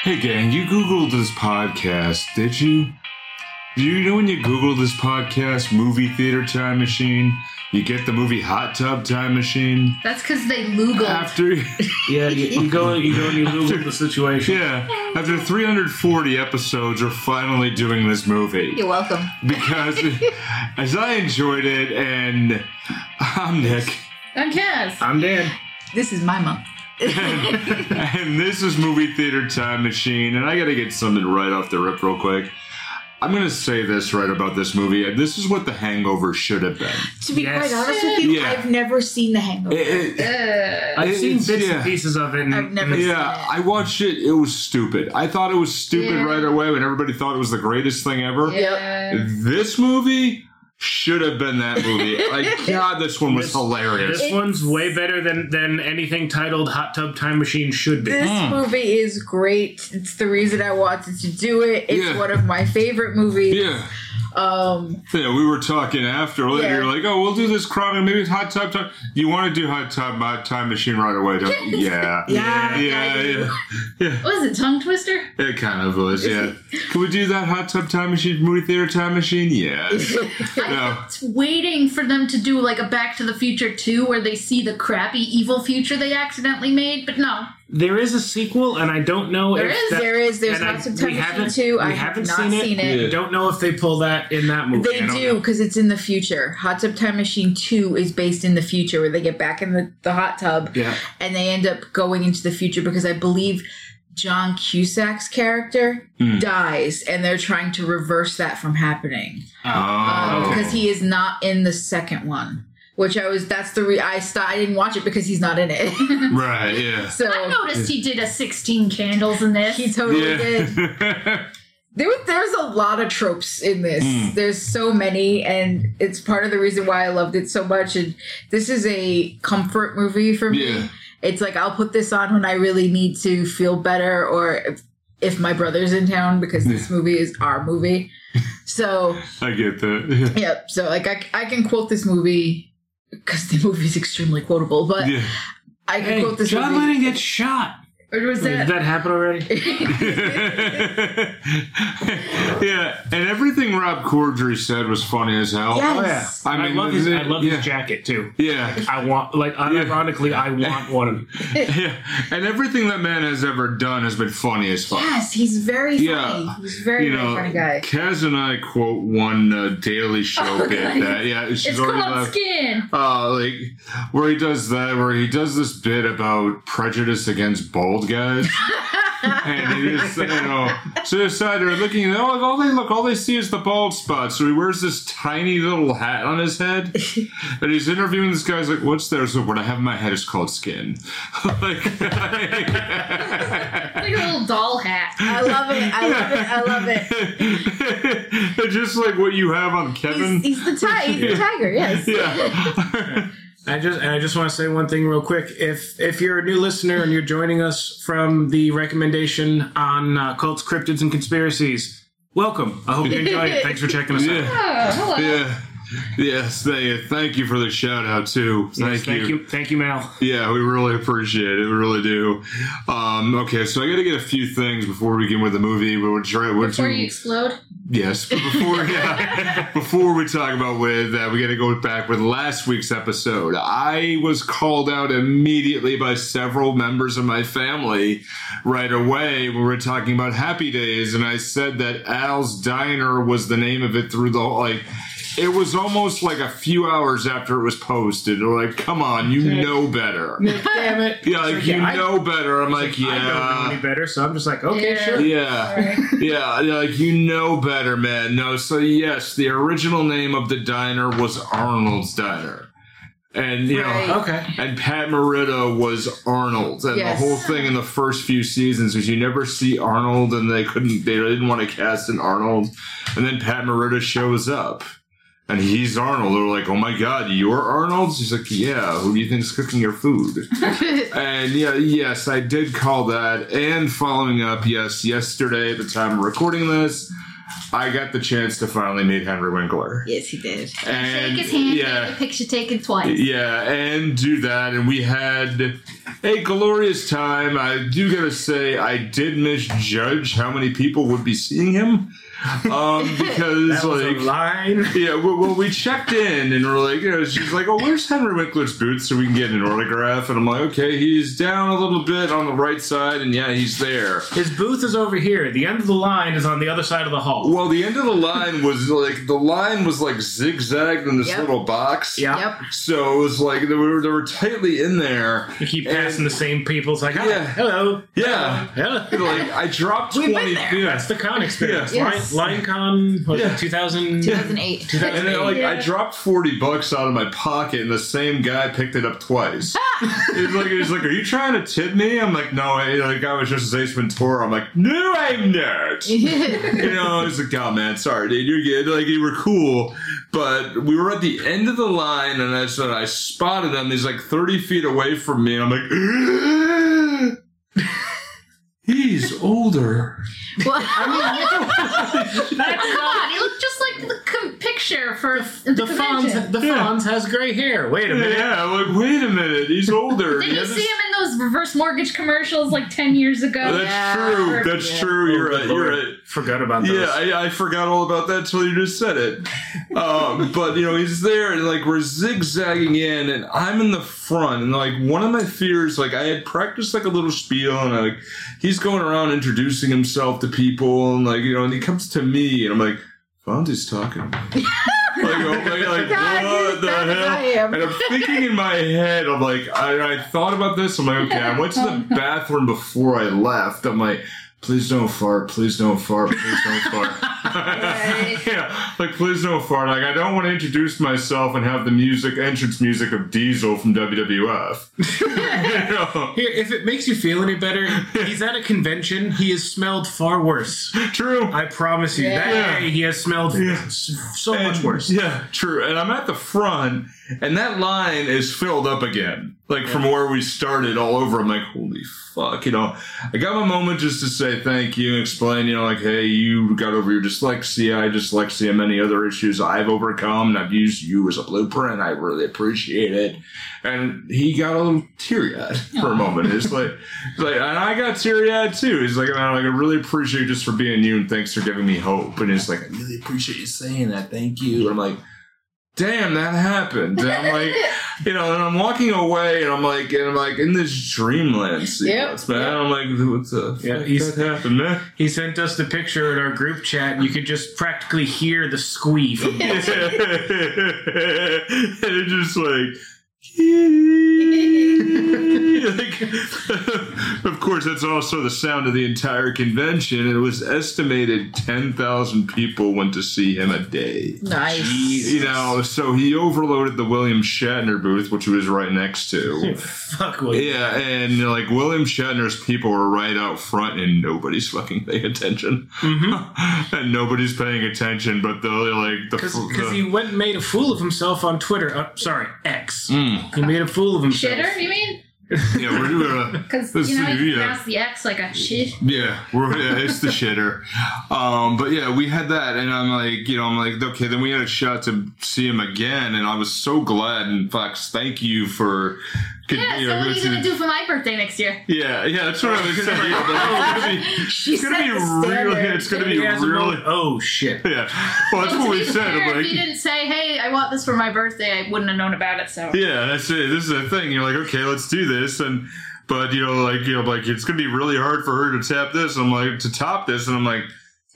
Hey, gang, you Googled this podcast, did you? Do you know when you Google this podcast, Movie Theater Time Machine, you get the movie Hot Tub Time Machine? That's because they Googled. After, Yeah, you, you go you go and you Google the situation. yeah, after 340 episodes, we're finally doing this movie. You're welcome. Because as I enjoyed it, and I'm Nick, I'm Kaz. I'm Dan. This is my mom. and this is Movie Theater Time Machine, and I gotta get something right off the rip real quick. I'm gonna say this right about this movie. This is what The Hangover should have been. To be Yes. quite honest with you, Yeah. I've never seen The Hangover. It- it- Uh, I've It- seen bits yeah. and pieces of it. And, I've never and- seen yeah, it. I watched it. It was stupid. I thought it was stupid Yeah. right away when everybody thought it was the greatest thing ever. yeah. This movie should have been that movie. like, God, this one was This- hilarious. This one's way better than than anything titled "Hot Tub Time Machine" should be. This Mm. movie is great. It's the reason I wanted to do it. It's Yeah. one of my favorite movies. yeah. Um, Yeah, we were talking after later. Yeah. You're like, oh, we'll do this crime. Maybe it's hot tub time. You want to do hot tub uh, time machine right away? Don't you? Yeah. yeah, Yeah, I yeah, yeah. Was it tongue twister? It kind of was, yeah. Can we do that hot tub time machine, movie theater time machine? Yeah. No. It's waiting for them to do like a Back to the Future 2 where they see the crappy evil future they accidentally made, but no. There is a sequel, and I don't know There if is, that, There is. There's and I- lots of we time haven't- machine too. we I have haven't not seen it. seen it. Yeah. I don't know if they pull that in that movie. They don't do know. because it's in the future. Hot Tub Time Machine 2 is based in the future where they get back in the, the hot tub Yeah. and they end up going into the future because I believe John Cusack's character Hmm. dies and they're trying to reverse that from happening. Oh, okay. because he is not in the second one. Which I was. That's the re. I st- I didn't watch it because he's not in it. Right, yeah. so I noticed he did a 16 candles in this. he totally did. There, there's a lot of tropes in this. Mm. There's so many, and it's part of the reason why I loved it so much. And this is a comfort movie for me. Yeah. It's like I'll put this on when I really need to feel better, or if, if my brother's in town because this movie is our movie. So I get that. Yep. So like I, I can quote this movie because the movie is extremely quotable, but Yeah. I can Hey, quote this John movie. Lennon gets shot. Or was Did that? that happen already? yeah, and everything Rob Corddry said was funny as hell. Yes. I I, mean, love his. I love yeah. his jacket too. Yeah. I want, like, unironically, I want one. yeah. And everything that man has ever done has been funny as fuck. Yes, he's very funny. Yeah. He's very you very funny guy. Kaz and I quote one uh, Daily Show Oh, bit God. that yeah, she's it's already called left. Skin. Uh, like where he does that, where he does this bit about prejudice against bald guys, and he just you know, so they side there looking, oh, all they look, all they see is the bald spot. So he wears this tiny little hat on his head, and he's interviewing this guy's like, "What's there?" So what I have in my head is called skin. like, Like a little doll hat. I love it. I love it. I love it. just like what you have on Kevin. He's, he's the tiger. He's the tiger. Yes. yeah. I just and I just want to say one thing real quick. If if you're a new listener and you're joining us from the recommendation on uh, cults, cryptids, and conspiracies, welcome. I hope you enjoyed it. Thanks for checking us out. Yeah. Oh, hello. Yeah. Yes, thank, thank you for the shout out too. Thank, Yes, thank you, thank you, Mal. Yeah, we really appreciate it. We really do. Um, okay, so I got to get a few things before we begin with the movie. But we'll try. We'll Before do- you explode. yes, but before yeah, before we talk about with that, we got to go back with last week's episode. I was called out immediately by several members of my family right away. When we were talking about Happy Days, and I said that Al's Diner was the name of it through the whole like. It was almost like a few hours after it was posted. They're like, "Come on, you know better." Damn it. Yeah, like you I- know better. I'm like, yeah. I don't know any better, so I'm just like, okay, Yeah. sure. yeah, yeah. yeah, Like you know better, man. No, so yes, the original name of the diner was Arnold's Diner, and you Right. know. Okay. And Pat Morita was Arnold, and Yes. the whole thing in the first few seasons was you never see Arnold, and they couldn't, they didn't want to cast an Arnold, and then Pat Morita shows up, and he's Arnold. They're like, "Oh my God, you're Arnold?" She's like, "Yeah. Who do you think is cooking your food?" and yeah, yes, I did call that. And following up, yes, yesterday at the time of recording this, I got the chance to finally meet Henry Winkler. Yes, he did. And Shake his hand, yeah, get the picture taken twice. yeah, and do that, and we had a glorious time. I do gotta say, I did misjudge how many people would be seeing him, um, because That was a like. line. Yeah, well, well, we checked in and we're like, you know, she's like, oh, where's Henry Winkler's booth so we can get an autograph? And I'm like, okay, he's down a little bit on the right side, and yeah, he's there. His booth is over here. The end of the line is on the other side of the hall. Well, the end of the line was like the line was like zigzagged in this Yep. little box. Yeah. Yep. So it was like they were they were tightly in there. You keep And- passing the same people. It's like, hi, Yeah. hello. Yeah. Hello. Like I dropped We've been twenty. there. Yeah. That's the con experience. Yeah. Line, Yes. LineCon, was Yeah. it 2000? 2008. And then, like, I dropped forty bucks out of my pocket, and the same guy picked it up twice. he's like, he's like, "Are you trying to tip me?" I'm like, "No." I, like, I was just Ace Ventura. I'm like, "No, I'm not." you know, he's like, "Oh man, sorry, dude, you're good." Like, you were cool, but we were at the end of the line, and I said, I spotted him. He's like thirty feet away from me, and I'm like. He's older. well, Come on, he looked just like the com- picture for the, The Fonz, the Yeah. Fonz has gray hair. Wait a minute. Yeah, like, wait a minute, he's older. Did He you see him in those reverse mortgage commercials like 10 years ago? That's Yeah. true. That's Yeah. true. You're right. You're right. Forgot about those. Yeah, I, I forgot all about that until you just said it. Um, but you know, he's there and like we're zigzagging in, and I'm in the front, and like one of my fears, like I had practiced like a little spiel, and like he's going around introducing himself to people, and like you know, and he comes to me, and I'm like, Fonzie's talking. like, oh, like, like God, what the hell? And I'm thinking in my head, I'm like, I, I thought about this. I'm like, okay, I went to the bathroom before I left. I'm like, please don't fart, please don't fart, please don't fart. yeah, like please don't fart. Like I don't want to introduce myself and have the music entrance music of Diesel from WWF. you know? Here, if it makes you feel any better, he's at a convention. He has smelled far worse. True. I promise you. Yeah. That day, he has smelled Yeah. so And- much worse. Yeah, true. And I'm at the front, and that line is filled up again. Like from where we started all over. I'm like, holy fuck. You know, I got my moment just to say thank you and explain, you know, like, hey, you got over your dyslexia. I dyslexia, many other issues I've overcome, and I've used you as a blueprint. I really appreciate it. And he got a little teary eyed for a moment. It's like, it's like, and I got teary eyed too. He's like, I really appreciate you just for being you, and thanks for giving me hope. And he's like, I really appreciate you saying that. Thank you. And I'm like, damn, that happened. And I'm like, you know, and I'm walking away, and I'm like, and I'm like in this dreamland sequence, man. yep. I'm like, what's up Yeah, he's- that happened, man? He sent us the picture in our group chat, and you could just practically hear the squee from and it's just like. like, of course, that's also the sound of the entire convention. It was estimated 10,000 people went to see him a day. nice. You know, so he overloaded the William Shatner booth, which he was right next to. Fuck William. Yeah, and like William Shatner's people were right out front, and nobody's fucking paying attention. and nobody's paying attention, but the like the, Because the he went and made a fool of himself on Twitter. Uh, sorry, X. Mm. He made a fool of himself. Shitter, you mean? yeah, we're doing a Because, Let's you know, see, you yeah. pronounce the X like a shit. Yeah, we're yeah, it's the shitter. Um, but yeah, we had that, and I'm like, you know, I'm like, okay, then we had a shot to see him again, and I was so glad. And Fox, thank you for. Could- Yeah, you so know, what are you going to do for my birthday next year? Yeah, yeah, that's what I was saying. Yeah, but it's gonna be, She it's gonna be the really, it's gonna be He a really. moment, oh shit. Yeah, well, that's And what we said. fair, I'm if you didn't say, hey, I want this for my birthday, I wouldn't have known about it, so. yeah, that's it. This is the thing. You're like, okay, let's do this, and but you know, like you know, like it's gonna be really hard for her to tap this. I'm like to top this, and I'm like,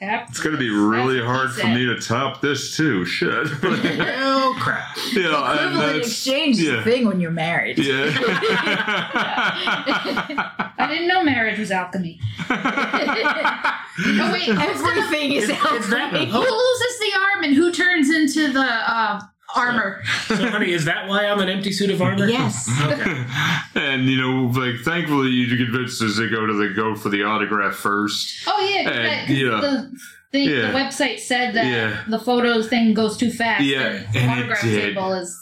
Tap. it's gonna be really That's what he hard for me to top this too. Shit. Oh crap. you know, and Equivalent that's exchange is yeah. a thing when you're married. Yeah. I didn't know marriage was alchemy. oh, wait. Everything is Is that alchemy. Who loses the arm and who turns into the uh, armor? So, honey, is that why I'm an empty suit of armor? Yes. Okay. and you know, like thankfully you convinced us to go to the go for the autograph first. Oh, yeah. 'cause Uh, that- 'cause yeah. The, the, Yeah. the website said that Yeah. the photos thing goes too fast. Yeah, and and it autograph did. table is.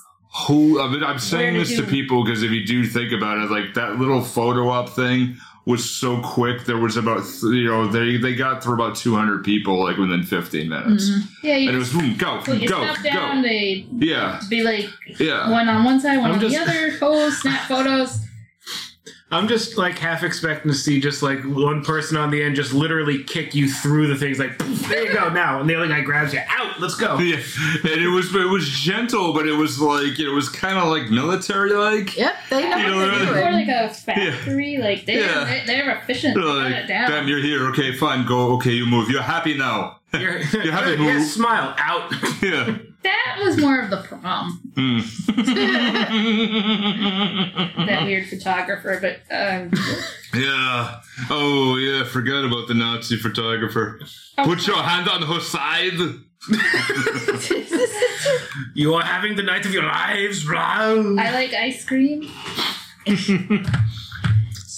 Who I mean, I'm saying this did to people because if you do think about it, like that little photo op thing was so quick. There was about you know they they got through about 200 people like within 15 minutes, mm-hmm. Yeah, you and it was boom, hmm, go, put your go, down. go. They Yeah, be like yeah. one on one side, one I'm on just- the other. Pose, snap photos. I'm just like half expecting to see just like one person on the end just literally kick you through the things like "Poof, there you go now and the other guy grabs you out let's go Yeah, and it was it was gentle, but it was like it was kind of like military like. Yep, they know You know, what they're- they're Or doing. like a factory. Like they're Yeah. they're efficient. They got Like, it down. damn, you're here. Okay, fine. Go. Okay, you move. You're happy now. you're, You have to yeah, move. smile out yeah. That was more of the prom. Mm. That weird photographer, but um, yeah. Oh, yeah. Forgot about the Nazi photographer. Put your hand on her side. you are having the night of your lives blah. I like ice cream.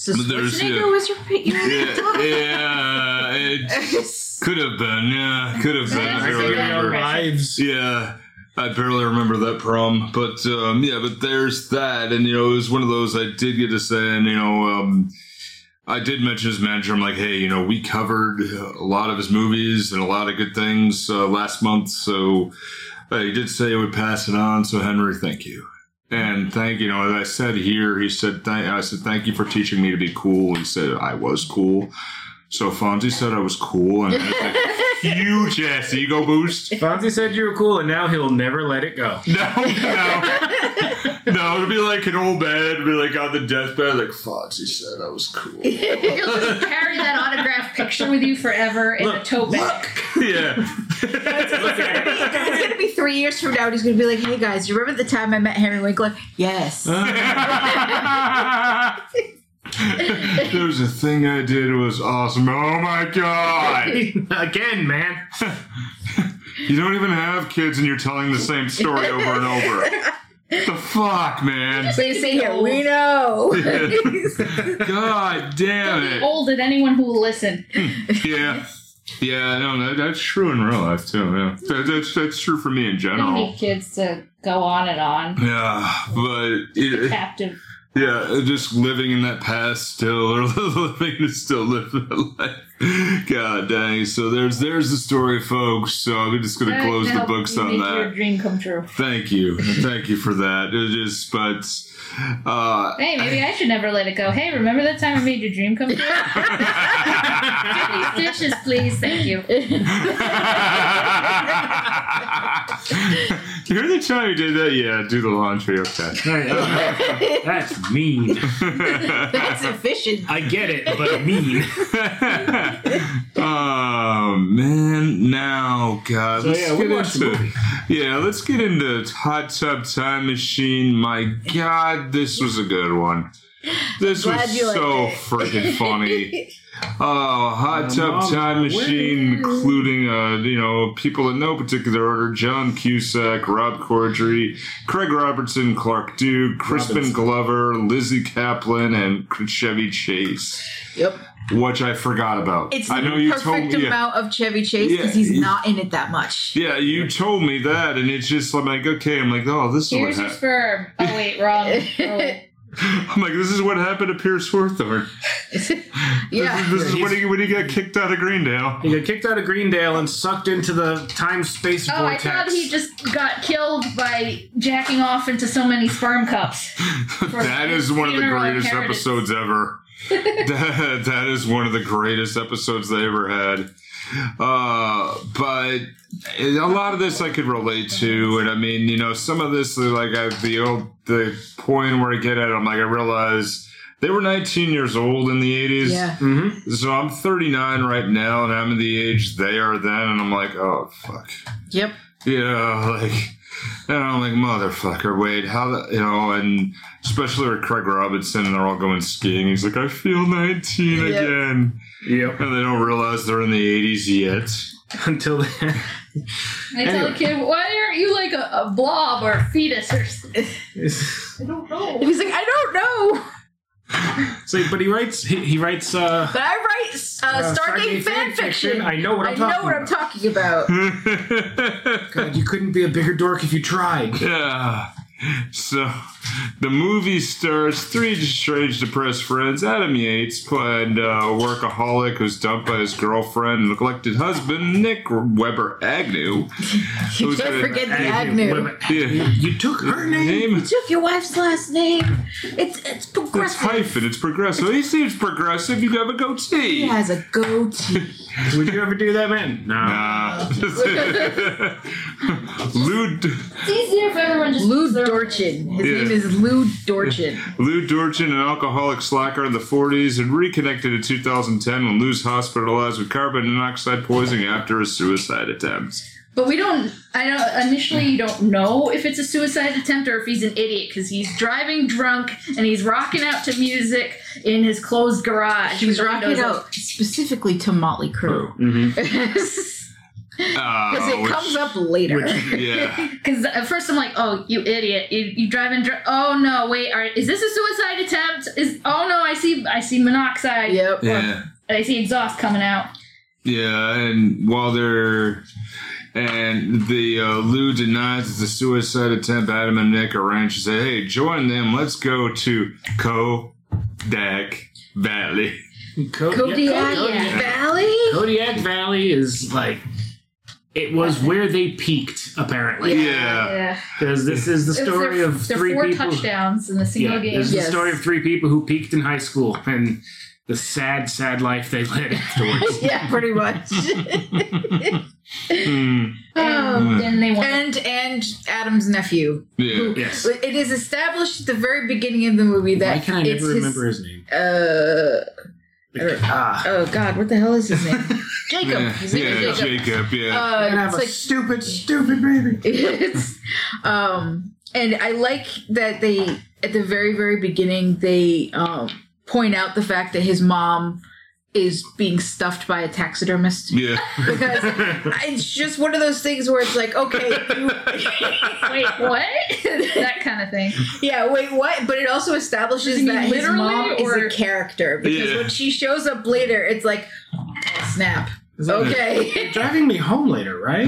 So Schwarzenegger yeah. was your, your Yeah, yeah. It could have been. Yeah, could have been. I barely remember. lives Yeah, I barely remember that prom, but um, yeah, but there's that, and you know, it was one of those I did get to say, and you know, um, I did mention his manager. I'm like, hey, you know, we covered a lot of his movies and a lot of good things uh, last month, so uh, he did say he would pass it on. So Henry, thank you. And thank you know, as I said here, he said, thank, I said, thank you for teaching me to be cool. He said, I was cool. So Fonzie said I was cool, and that's a huge ass ego boost. Fonzie said you were cool and now he'll never let it go No, no, no. It'll be like an old man, it'll be like on the deathbed, like Fonzie said I was cool. You'll just carry that autographed picture with you forever in a Look, tote bag. yeah, it's gonna be three years from now. and He's gonna be like, "Hey guys, you remember the time I met Henry Winkler? Yes." there was a thing I did. It was awesome. Oh my god! again man You don't even have kids, and you're telling the same story over and over. the fuck, man? so you say here, we know. God damn it! Old at anyone who will listen. Yeah. Yeah, no, that, that's true in real life too. Yeah, that, that's that's true for me in You don't general. need kids to go on and on. Yeah, but it, Captive. Yeah, uh, just living in that past still, or living to still live that life. God dang! So there's there's the story, folks. So I'm just gonna That close the books on make Your that. dream come true. Thank you, thank you for that. It just, but uh, Hey, maybe I should never let it go. Hey, remember that time I made your dream come true? Get these dishes, please. Thank you. you heard the time you did that? Yeah, do the laundry. Okay. that's mean That's efficient. I get it but mean oh man, now God, So, let's yeah, we get watched the into movie. yeah, let's get into Hot Tub Time Machine. My God, this was a good one. This was so freaking funny. Oh, Hot Tub Time Machine, including uh, you know people in no particular order: John Cusack, Rob Corddry, Craig Robinson, Clark Duke, Crispin Robinson. Glover, Lizzy Caplan, and Chevy Chase Yep. Which I forgot about. It's I the know you perfect told me. Yeah, amount of Chevy Chase Yeah, because he's you- not in it that much. yeah, you told me that, and it's just I'm like, okay, I'm like, oh, this is Here's what happened. sperm. Oh, wait, wrong. Oh. I'm like, this is what happened to Pierce Hawthorne. Yeah. This is Yeah, when he when he got kicked out of Greendale. he got kicked out of Greendale and sucked into the time space Oh, I thought he just got killed by jacking off into so many sperm cups. that is one of the greatest inheritance. episodes ever. that, that is one of the greatest episodes they ever had. Uh, but a lot of this I could relate to, and I mean, you know, some of this, like I, the old the point where I get at, I'm like, I realize they were 19 years old in the 80s. Yeah. mm-hmm. So I'm 39 right now, and I'm in the age they are then, and I'm like, oh fuck, Yep. yeah, like, and I'm like, motherfucker, wait, how the, you know, and especially with Craig Robinson, and they're all going skiing. He's like, I feel 19 Yeah. again, Yep. and they don't realize they're in the 80s yet. Until then. I tell the kid, why aren't you like a, a blob or a fetus or something? I don't know. And he's like, I don't know, so, but he writes. He, he writes. Uh, but I write uh, Uh, Stargate, Stargate fan fiction. I know what I'm I know talking what I'm about. talking about. God, you couldn't be a bigger dork if you tried. yeah. So, the movie stars three strange, depressed friends. Adam Yates played uh, a workaholic who's dumped by his girlfriend and neglected husband, Nick Webber Agnew. You can't gonna- forget the Agnew. Agnew. Wait. Yeah. You took her name. Name? Took your wife's last name. It's it's progressive It's progressive. hyphen. It's progressive. He seems progressive. You have a goatee. He has a goatee. Would you ever do that, man? No. Nah. Lou, It's easier if everyone just Lou their- Dorchen. His Yeah. name is Lou Dorchen. Lou Dorchen, an alcoholic slacker in the 40s, had reconnected in 2010 when Lou's hospitalized with carbon monoxide poisoning after a suicide attempt. But we don't. I don't. Initially, you don't know if it's a suicide attempt or if he's an idiot because he's driving drunk and he's rocking out to music in his closed garage. He was rocking out specifically to Motley Crue. Mm-hmm. Because Uh, it which- comes up later. Yeah. Because at first I'm like, "Oh, you idiot! You, you driving? Dr- oh no, wait, are, is this a suicide attempt? Is oh no, I see, I see monoxide. yep. Yeah. I see exhaust coming out. Yeah, and while they're and the uh, Lou denies it's a suicide attempt, Adam and Nick arrange to say, "Hey, join them. Let's go to Kodak Valley." Co- Kodiak, yeah, Kodiak. Valley? Kodiak Valley is like it was where they peaked apparently Yeah. because this is the It was story their, of their three four people. touchdowns in a single Yeah, game. this is Yes. the story of three people who peaked in high school and the sad, sad life they led afterwards. yeah, pretty much. Hmm. And then they won. and and Adam's nephew. Yeah. yes. It is established at the very beginning of the movie that Why can I it's never his, remember his name? Uh, Ah. oh God, what the hell is his name? Jacob. Yeah, His name yeah, is Jacob. Jacob. Yeah. Uh, I have it's a like stupid, stupid baby. it's um and i like that they at the very very beginning they um point out the fact that his mom is being stuffed by a taxidermist yeah. because it's just one of those things where it's like okay you, Wait, what? that kind of thing. yeah wait what but it also establishes Does he that his mom or- is a character because Yeah. when she shows up later it's like oh, snap okay Driving me home later, right?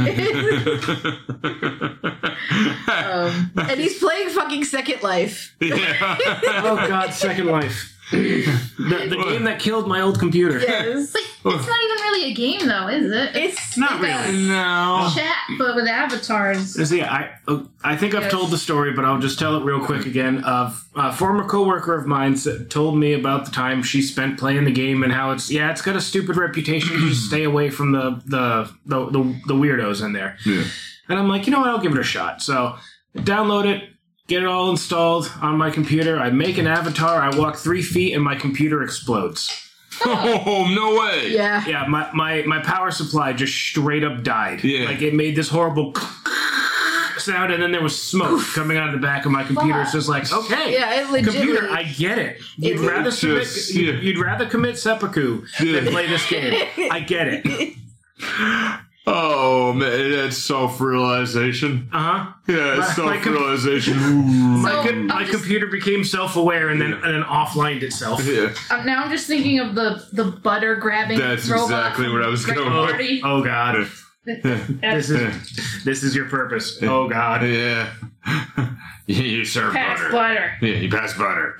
um, and he's playing fucking second life yeah. oh God, Second Life. the, the game that killed my old computer. yes It's not even really a game, though, is it? it's Not like a really. no. chat, but with avatars. See, I uh, I think I've told the story, but I'll just tell it real quick again. Of a former coworker of mine told me about the time she spent playing the game and how it's yeah, it's got a stupid reputation. You just stay away from the the, the the the weirdos in there. Yeah. And I'm like, you know what? I'll give it a shot. So download it, get it all installed on my computer. I make an avatar. I walk three feet, and my computer explodes. Oh no way. yeah Yeah, my, my, my power supply just straight up died. Yeah. Like it made this horrible sound and then there was smoke coming out of the back of my computer. It's just like, okay. Yeah, it legit. Computer, I get it. You'd It- rather It's commit, just- you'd, yeah. you'd rather commit seppuku than play this game. I get it. Oh man, that's self-realization. Uh huh. Yeah, it's My- my com- self-realization. My, So, co- I'm my just- computer became self-aware and then and then offlined itself. yeah. Um, now I'm just thinking of the the butter grabbing. That's robot exactly what I was Rick and going with. Morty. Oh god, That's this is this is your purpose. Oh god. Yeah. yeah, you serve past butter. butter. Yeah, you pass butter.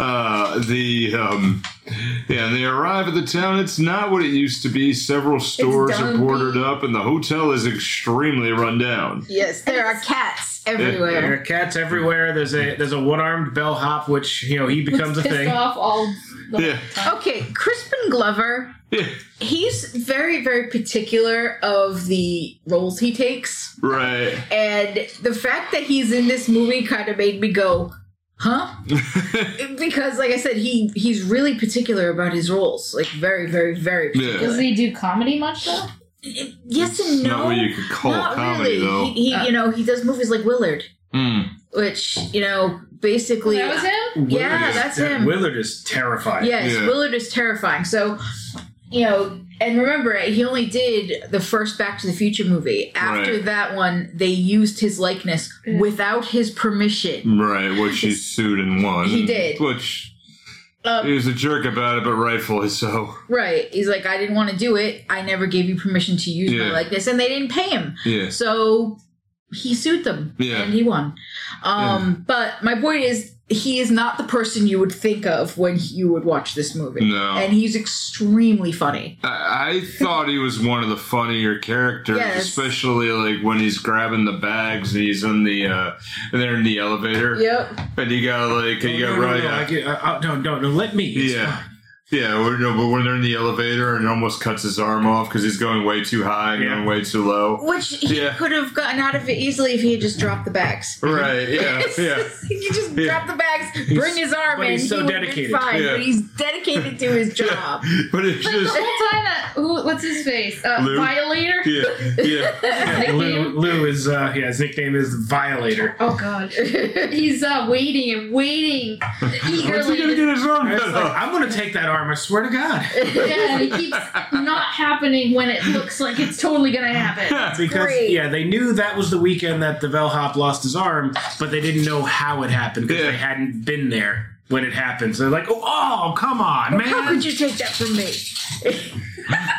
Uh, the um, yeah, and they arrive at the town. It's not what it used to be. Several stores are dumpy. boarded up, and the hotel is extremely run down. Yes, there are cats everywhere. There are cats everywhere. There's a there's a one-armed bellhop, which you know he becomes a Pissed thing. off all the Yeah. time. Okay, Crispin Glover, Yeah, he's very, very particular of the roles he takes. right. And the fact that he's in this movie kind of made me go, huh? because, like I said, he he's really particular about his roles. Like, very, very, very Yeah. particular. Does he do comedy much though? yes and no. Not what you could call Not comedy, really. though. He, he Uh. you know, he does movies like Willard, Mm. which, you know, basically. that was him. Yeah, is- that's him. Willard is terrifying. Yes, Yeah. Willard is terrifying. So, you know, and remember, he only did the first Back to the Future movie. After Right. that one, they used his likeness Yeah. without his permission. Right, which he sued and won. He did. Which Um, he was a jerk about it, but rightfully so. right. He's like, I didn't want to do it. I never gave you permission to use my Yeah. likeness. And they didn't pay him. Yeah. So, he sued them Yeah. and he won. Um, But my point is, he is not the person you would think of when you would watch this movie. No. And he's extremely funny. I, I thought he was one of the funnier characters, Yes. especially like when he's grabbing the bags and he's in the uh and they're in the elevator. Yep. And you got like you got no, right. no, I get- uh, uh, no, no, no, let me. It's Yeah. fine. Yeah, or, no, but when they're in the elevator and it almost cuts his arm off because he's going way too high and Yeah. going way too low. Which he Yeah. could have gotten out of it easily if he had just dropped the bags. Right, yeah, yeah. he could just Yeah. drop the bags, bring his arm but in. he's so he would have been dedicated. fine. Yeah. But he's dedicated to his job. But it's Like the just whole time that who, what's his face? Uh, Lou? Violator. yeah, yeah. That's Lou. Lou is uh, yeah, his nickname is Violator. Oh God, he's uh, waiting and waiting eagerly. When's he gonna get his arm It's cut like. I'm gonna take that arm. I swear to God. Yeah, and it keeps not happening when it looks like it's totally gonna happen. Because great. yeah, they knew that was the weekend that the Velhop lost his arm, but they didn't know how it happened because Yeah. they hadn't been there when it happened. So they're like, oh, oh come on, man! How could you take that from me?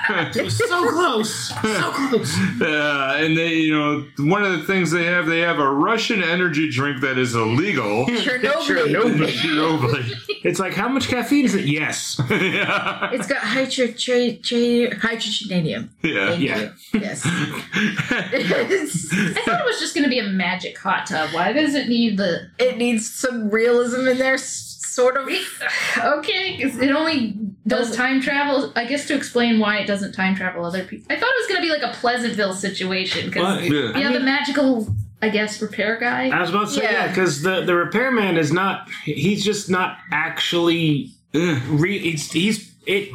It was so close, so close. Yeah, and they, you know, one of the things they have, they have a Russian energy drink that is illegal. Chernobyl. Chernobyl. Chernobyl. It's like, how much caffeine is it? Yes. yeah. It's got hydrogen- hydrogenadium. Yeah. Thank Yeah. you. Yes. I thought it was just gonna be a magic hot tub. Why does it need the? it needs some realism in there, s- sort of. okay. it only does time travel. I guess to explain why it doesn't time travel other people. I thought it was gonna be like a Pleasantville situation Well, because Yeah. yeah, the magical, I guess, repair guy. I was about to say Yeah. yeah, because the the repairman is not. He's just not actually. Yeah. Re- it's, he's it.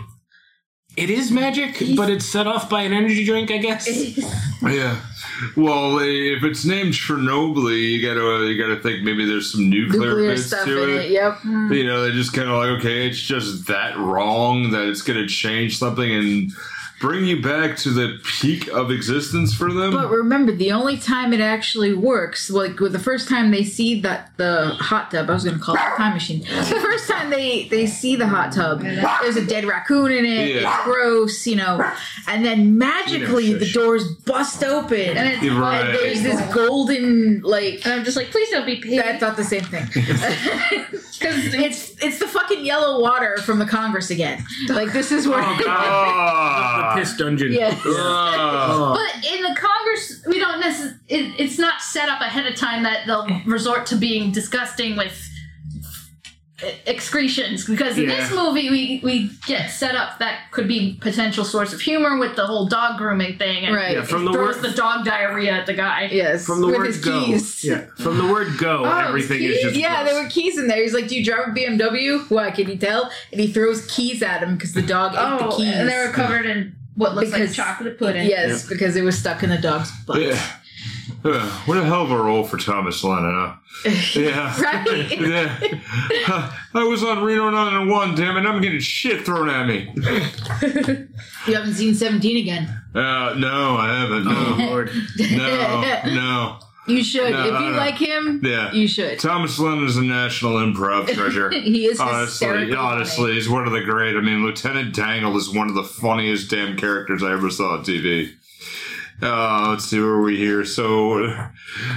It is magic, but it's set off by an energy drink, I guess. Yeah. Well, if it's named Chernobyl, you gotta you gotta think maybe there's some nuclear, Nuclear bits stuff to in it. it. Yep. You know, they're just kind of like, okay, it's just that wrong that it's gonna change something and bring you back to the peak of existence for them. But remember, the only time it actually works, like with the first time they see that the hot tub, I was going to call it a time machine. The first time they they see the hot tub, there's a dead raccoon in it. Yeah. It's gross, you know. And then magically You know, the doors bust open, and and it's You're right. there's this golden like. And I'm just like, please don't be paid. I thought the same thing. Because it's it's the fucking yellow water from the Congress again. Like this is where. Oh, God. Ah. piss dungeon. yeah. Ah. But in the Congress, we don't necessarily. It, it's not set up ahead of time that they'll resort to being disgusting with excretions. Because in this movie, we we get set up that could be potential source of humor with the whole dog grooming thing. And Right. Yeah, from the throws word the dog diarrhea at the guy. Yes. from the with word his go. keys. Yeah, from the word go, Oh, everything is just Yeah, gross. there were keys in there. He's like, "Do you drive a BMW?" Why? Can you tell? And he throws keys at him because the dog ate the Oh, keys. and they were covered in what looks Because- like chocolate pudding. yes, because it was stuck in the dog's butt. Yeah. What a hell of a role for Thomas Lennon, huh? Yeah. right? Yeah. I was on Reno 911, damn it, I'm getting shit thrown at me. You haven't seen Seventeen again. Uh, no, I haven't. Oh No. lord. No, no. You should. No, if you no. like him, Yeah. you should. Thomas Lennon is a national improv treasure. He is honestly, honestly, he's one of the great. I mean, Lieutenant Dangle is one of the funniest damn characters I ever saw on TV. Uh, let's see where are we here. So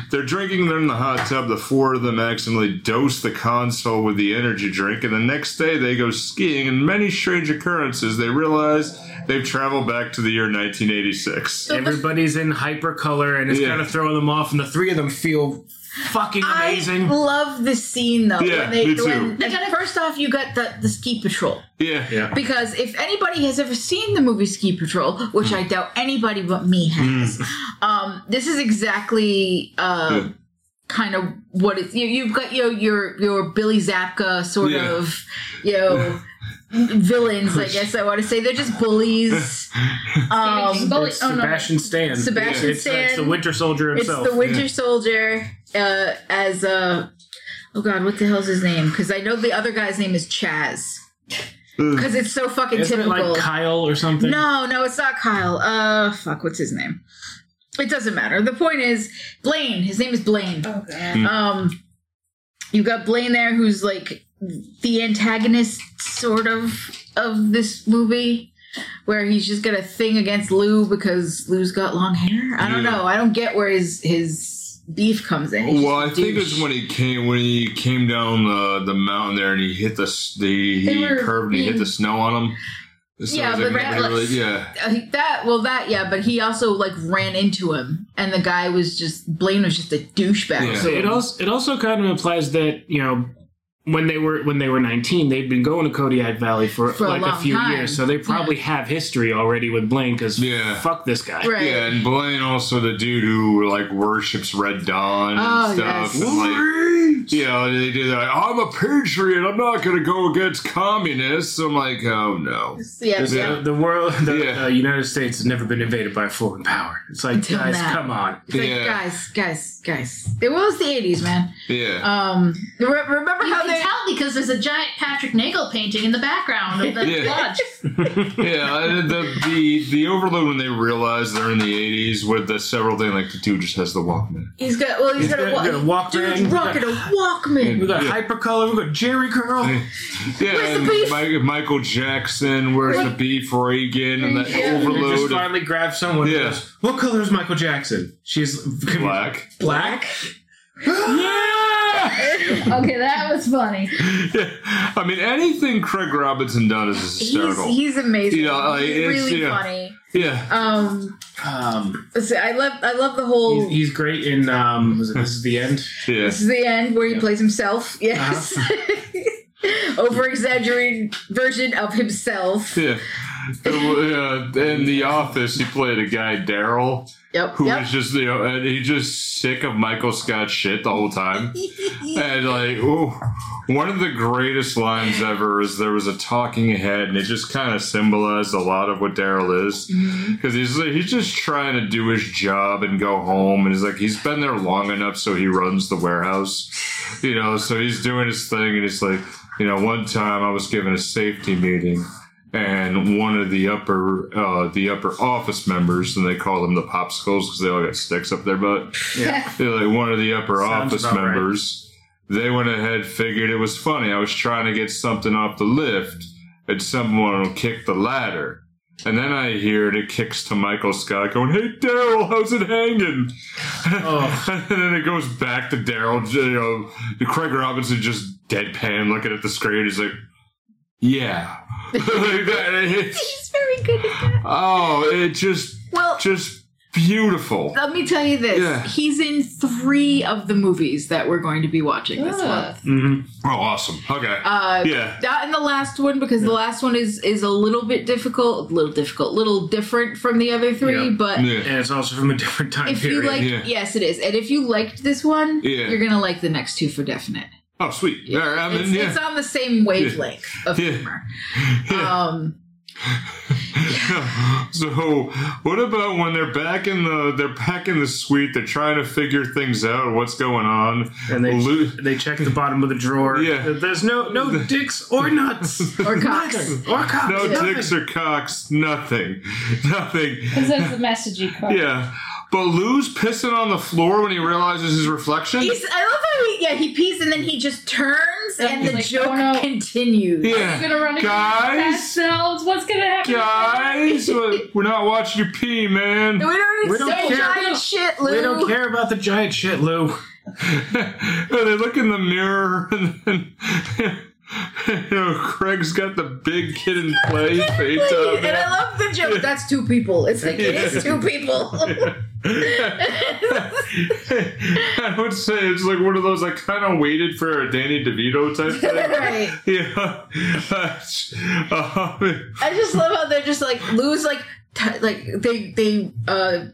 they're drinking. They're in the hot tub. The four of them accidentally dose the console with the energy drink, and the next day they go skiing. And many strange occurrences. They realize they've traveled back to the year 1986. Everybody's in hyper color and it's Yeah. kind of throwing them off, and the three of them feel fucking amazing. I love this scene though. Yeah, when they, me too. When, first off, you got the the ski patrol. Yeah, yeah. Because if anybody has ever seen the movie Ski Patrol, which I doubt anybody but me has, um, this is exactly uh, Yeah. kind of what it's. You, you've got your your your Billy Zabka sort Yeah. of, you know. Villains, I guess I want to say they're just bullies. Um, Bully- It's oh, no, Sebastian Stan. Sebastian it's, uh, it's the Winter Soldier himself. it's the Winter Soldier uh, as uh, oh god, what the hell's his name? Because I know the other guy's name is Chaz. Because it's so fucking Isn't it typical. like Kyle or something? No, no, it's not Kyle. Uh, fuck, what's his name? It doesn't matter. The point is, Blaine. His name is Blaine. Oh, God. Um, you got Blaine there, who's like the antagonist, sort of, of this movie, where he's just got a thing against Lou because Lou's got long hair. I don't Yeah. know. I don't get where his his beef comes in. He's Well, I just a think douche. it's when he came when he came down the the mountain there and he hit the the he were curved and he hit the snow on him. So Yeah, it was but like, that- really- yeah, Uh, that well that yeah, but he also like ran into him, and the guy was just Blaine was just a douchebag. Yeah. So it also it also kind of implies that you know when they were when they were 19 they'd been going to Kodiak Valley for, For like a, long few time. years so they probably have history already with Blaine because Yeah. fuck this guy Right. yeah, and Blaine also the dude who like worships Red Dawn and Oh, stuff. yes. And, like, you know, they do that. I'm a patriot. I'm not going to go against communists. I'm like, oh no. yeah, The- yeah. the world the Yeah. uh, United States has never been invaded by a foreign power it's like Until guys now. come on It's like, Yeah. guys, guys, guys. It was the '80s, man. Yeah. Um, re- remember You how can they? tell because there's a giant Patrick Nagel painting in the background of the Yeah. lodge. yeah, the, the the overload when they realize they're in the 80s with the several things like the dude just has the Walkman. He's got well, he's He's got, a, got- got a. Walkman. Dude's rocking a Walkman. we got Yeah. hypercolor we got Jheri curl Yeah, Where's the and beef? Mi- Michael Jackson, where's the beef Reagan, and the Yeah. You just overload. finally grab someone who Yeah. goes, what color is Michael Jackson she's Black. black Okay, that was funny. Yeah. I mean, anything Craig Robinson does is He's hysterical. he's amazing. You know, like, he's it's- really yeah. funny. yeah. Um, um so I love I love the whole. he's, he's great in um was it this is the end Yeah. This is the end where he Yeah. plays himself. Yes. Over exaggerated version of himself. Yeah. Uh, in the office, he played a guy, Daryl, Yep. who yep. was just, you know, and he just sick of Michael Scott's shit the whole time. And like, ooh, one of the greatest lines ever is there was a talking head, and it just kind of symbolized a lot of what Daryl is, because he's he's just trying to do his job and go home, and he's like he's been there long enough, so he runs the warehouse, you know, so he's doing his thing, and he's like, you know, one time I was given a safety meeting. And one of the upper, uh, the upper office members, and they call them the popsicles because they all got sticks up their butt yeah you know, like one of the upper Sounds office about right. members, they went ahead figured it was funny. I was trying to get something off the lift, and someone kicked the ladder. And then I hear it, it kicks to Michael Scott going, Hey Daryl, how's it hanging? Oh. and then it goes back to Daryl, you know, the Craig Robinson just deadpan looking at the screen. He's like, Yeah. Like. It's- He's very good at that. oh, it just, Well, just beautiful. let me tell you this. Yeah. He's in three of the movies that we're going to be watching this month. hmm Oh, awesome. Okay. Uh, yeah. Not in the last one because the last one is is a little bit difficult, a little difficult, a little different from the other three. Yeah. But Yeah. and it's also from a different time if you period like, Yeah. yes, it is. And if you liked this one, Yeah. you're gonna like the next two for definite. Oh, sweet. Yeah, I mean, it's, yeah. it's on the same wavelength of Yeah. humor. Yeah. Um, so, what about when they're back in the they're back in the suite? They're trying to figure things out. What's going on? and they Lu- they check the bottom of the drawer Yeah. there's no no dicks or nuts Or cocks. Or cocks no nothing. dicks or cocks. Nothing. Nothing. Because that's the message you caught. Yeah. But Lou's pissing on the floor when he realizes his reflection. he's, I love how he yeah he pees and then he just turns Yeah, and the like, joke "Oh, no." continues. yeah. You're gonna run into Guys? ourselves. What's gonna happen? Guys, uh, we're not watching you pee, man. We don't need We don't care. giant shit, Lou. we don't care about the giant shit Lou they look in the mirror, and then you know Craig's got the big Kid 'n Play fade top. and I love the joke. That's two people. It's like it is two people. I would say it's like one of those I kind of waited for a Danny DeVito type thing. right. Yeah, Um, I just love how they're just like lose like t- like they they uh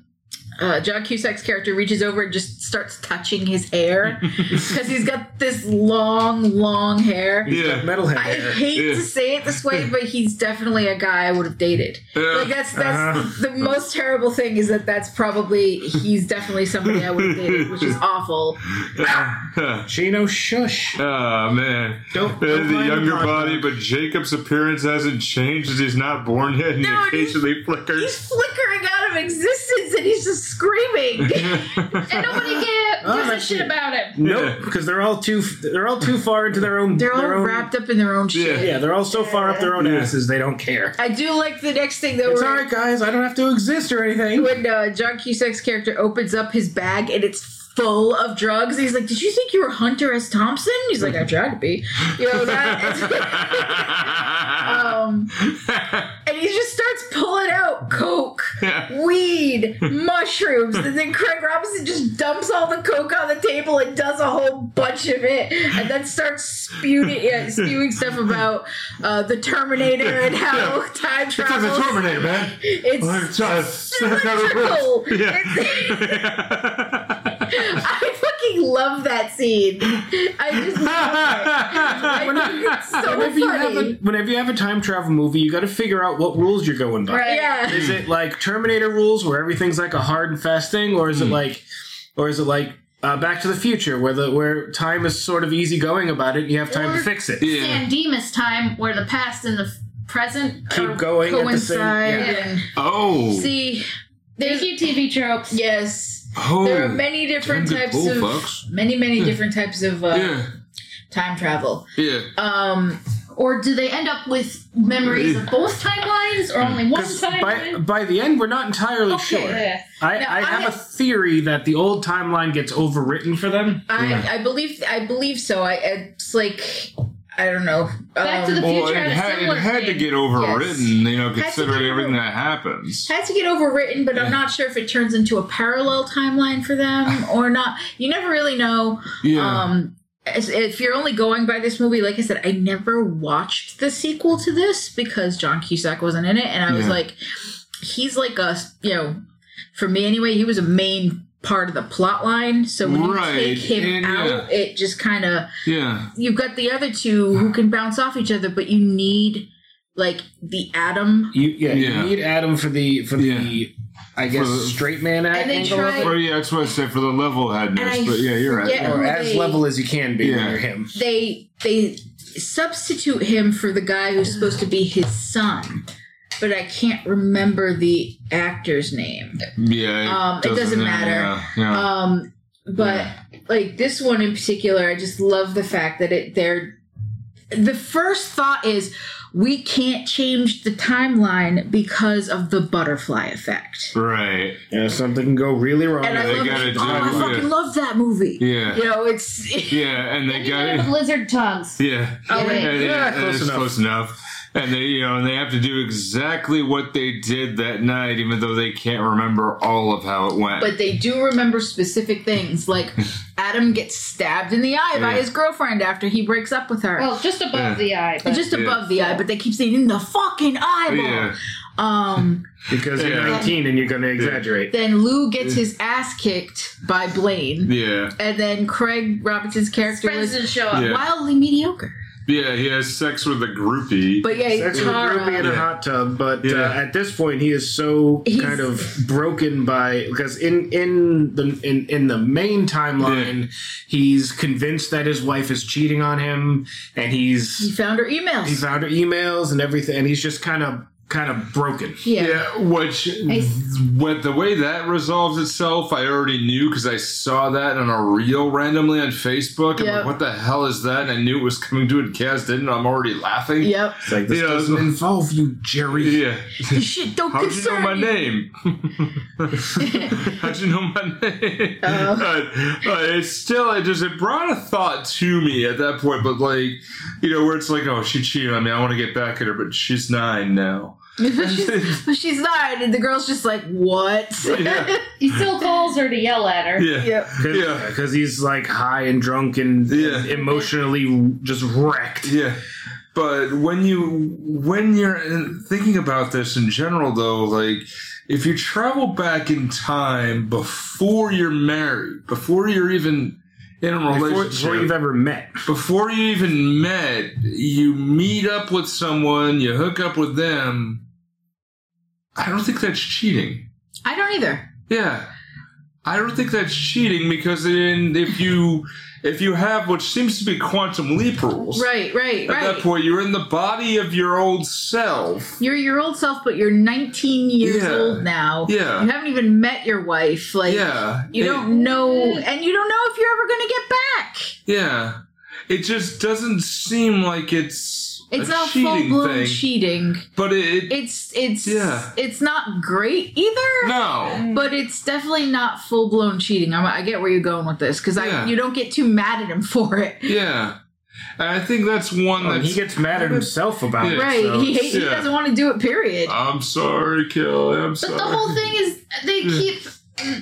uh, John Cusack's character reaches over and just starts touching his hair because he's got this long, long hair. yeah, metalhead I hair. I hate Yeah. to say it this way, but he's definitely a guy I would have dated. Yeah. Like that's that's Uh-huh. the most terrible thing is that that's probably he's definitely somebody I would have dated, which is awful. Chino shush Oh man, Don't- don't the younger body, dog. but Jacob's appearance hasn't changed as he's not born yet, and No, he he's- occasionally flickers. He's flickering out of existence and he's just screaming. And nobody get, Oh, gives a shit about it. Nope, because they're all too they're all too far into their own. They're all their own, wrapped up in their own shit. Yeah, they're all so far up their own Yeah. asses they don't care. I do like the next thing though. It's where- all right, guys. I don't have to exist or anything. when uh, John Cusack's character opens up his bag and it's full of drugs. He's like, "Did you think you were Hunter S. Thompson?" He's like, "I tried to be." You know that. um, and he just starts pulling out coke, weed, mushrooms, and then Craig Robinson just dumps all the coke on the table and does a whole bunch of it, and then starts spewing, yeah, spewing stuff about uh, the Terminator and how time It's like travel. the Terminator, man. It's symmetrical. I fucking love that scene. I just love it. It's so whenever you have a funny. whenever you have a time travel movie, you got to figure out what rules you're going by. Right. Yeah. Is it like Terminator rules where everything's like a hard and fast thing, or is it like, or is it like uh, Back to the Future where the where time is sort of easygoing about it, and you have time Or- to fix it? Yeah. San Dimas time, where the past and the present Keep are- going at the same. Coincide yeah. and Oh. see. Thank There's you, TV tropes. yes. Oh. There are many different types of folks. many many different types of uh, Yeah. time travel. Yeah. Um, Or do they end up with memories of both timelines, or only one by timeline? by the end, we're not entirely Okay. sure. Yeah. I, Now, I I have a theory that the old timeline gets overwritten for them. I I believe I believe so. I it's like I don't know. Back to um, the Well, it had had, it had to thing. get overwritten, you know, considering get everything over- that happens. has to get overwritten, but I'm not sure if it turns into a parallel timeline for them or not. You never really know. Yeah. Um, if you're only going by this movie, like I said, I never watched the sequel to this because John Cusack wasn't in it, and I was Yeah. like, he's like a you know, for me anyway, he was a main part of the plot line. So when Right, you take him and out, it just kind of yeah. you've got the other two who can bounce off each other, but you need like the Adam. You yeah, Yeah. you need Adam for the for the I guess the- straight man act And they angle of try- it. Well, yeah, that's what I said for the level headness. But yeah, you're right. forget- or who as they- level as you can be Yeah. him. They they substitute him for the guy who's supposed to be his son, but I can't remember the actor's name. Yeah. Um, it doesn't matter. Yeah. yeah. Um, but like this one in particular, I just love the fact that it they're the first thought is we can't change the timeline because of the butterfly effect. right. Yeah, something can go really wrong. And I they love gotta it. do Oh, I fucking yeah. love that movie. Yeah. You know, it's Yeah, and they got end up lizard tongues. Yeah. Oh, Yeah. wait. Yeah, Yeah, yeah, close it's enough. close enough. And they, you know, and they have to do exactly what they did that night, even though they can't remember all of how it went. but they do remember specific things like Adam gets stabbed in the eye by his girlfriend after he breaks up with her. Well, just above Yeah. the eye. But just yeah. above the eye, but they keep saying in the fucking eyeball. yeah, Um, because you're Yeah. 19 and you're going to exaggerate. then Lou gets his ass kicked by Blaine, yeah, and then Craig Robinson's character friends was didn't show up. Yeah. wildly mediocre. Yeah. He has sex with a groupie. But yeah, Sex with a groupie in a hot tub, but Yeah. uh, at this point he is so He's- kind of broken by because in in the in in the main timeline he's convinced that his wife is cheating on him, and he's he found her emails. he found her emails and everything, and he's just kind of kind of broken. yeah. Yeah, which what the way that resolves itself, I already knew because I saw that on a reel randomly on Facebook. I'm Yep. like, what the hell is that? And I knew it was coming to it. Kaz didn't. I'm already laughing. Yep. It's like this Yeah, doesn't so- involve you, Jerry. Yeah. This shit don't How'd you know my name? How'd you know my name? Uh. but, but it's still, it just, it brought a thought to me at that point, but like, you know, where it's like, oh, she cheated on me. I want to get back at her, but she's nine now. But, she's, she's not, and the girl's just like, "What?" Yeah. He still calls her to yell at her. Yeah. Yep. Yeah. because he's like high and drunk and Yeah. emotionally just wrecked. Yeah. But when you when you're thinking about this in general though, like if you travel back in time before you're married, before you're even in a Before, relationship, before you've ever met. before you even met, you meet up with someone, you hook up with them. I don't think that's cheating. I don't either. Yeah. I don't think that's cheating because then if you if you have what seems to be quantum leap rules, Right, right, at right. that point you're in the body of your old self. You're your old self, but you're 19 years Yeah. old now. Yeah. You haven't even met your wife. Like, Yeah. you It- don't know, and you don't know if you're ever going to get back. Yeah. It just doesn't seem like it's It's a not full blown thing, cheating. but it, It's it's Yeah. it's not great either. no. But it's definitely not full blown cheating. I'm, I get where you're going with this because Yeah. I you don't get too mad at him for it. Yeah, and I think that's one Oh, that he gets mad at himself about it. Right? so- he he yeah. doesn't want to do it. Period. I'm sorry, Kelly. I'm sorry. But the whole thing is they keep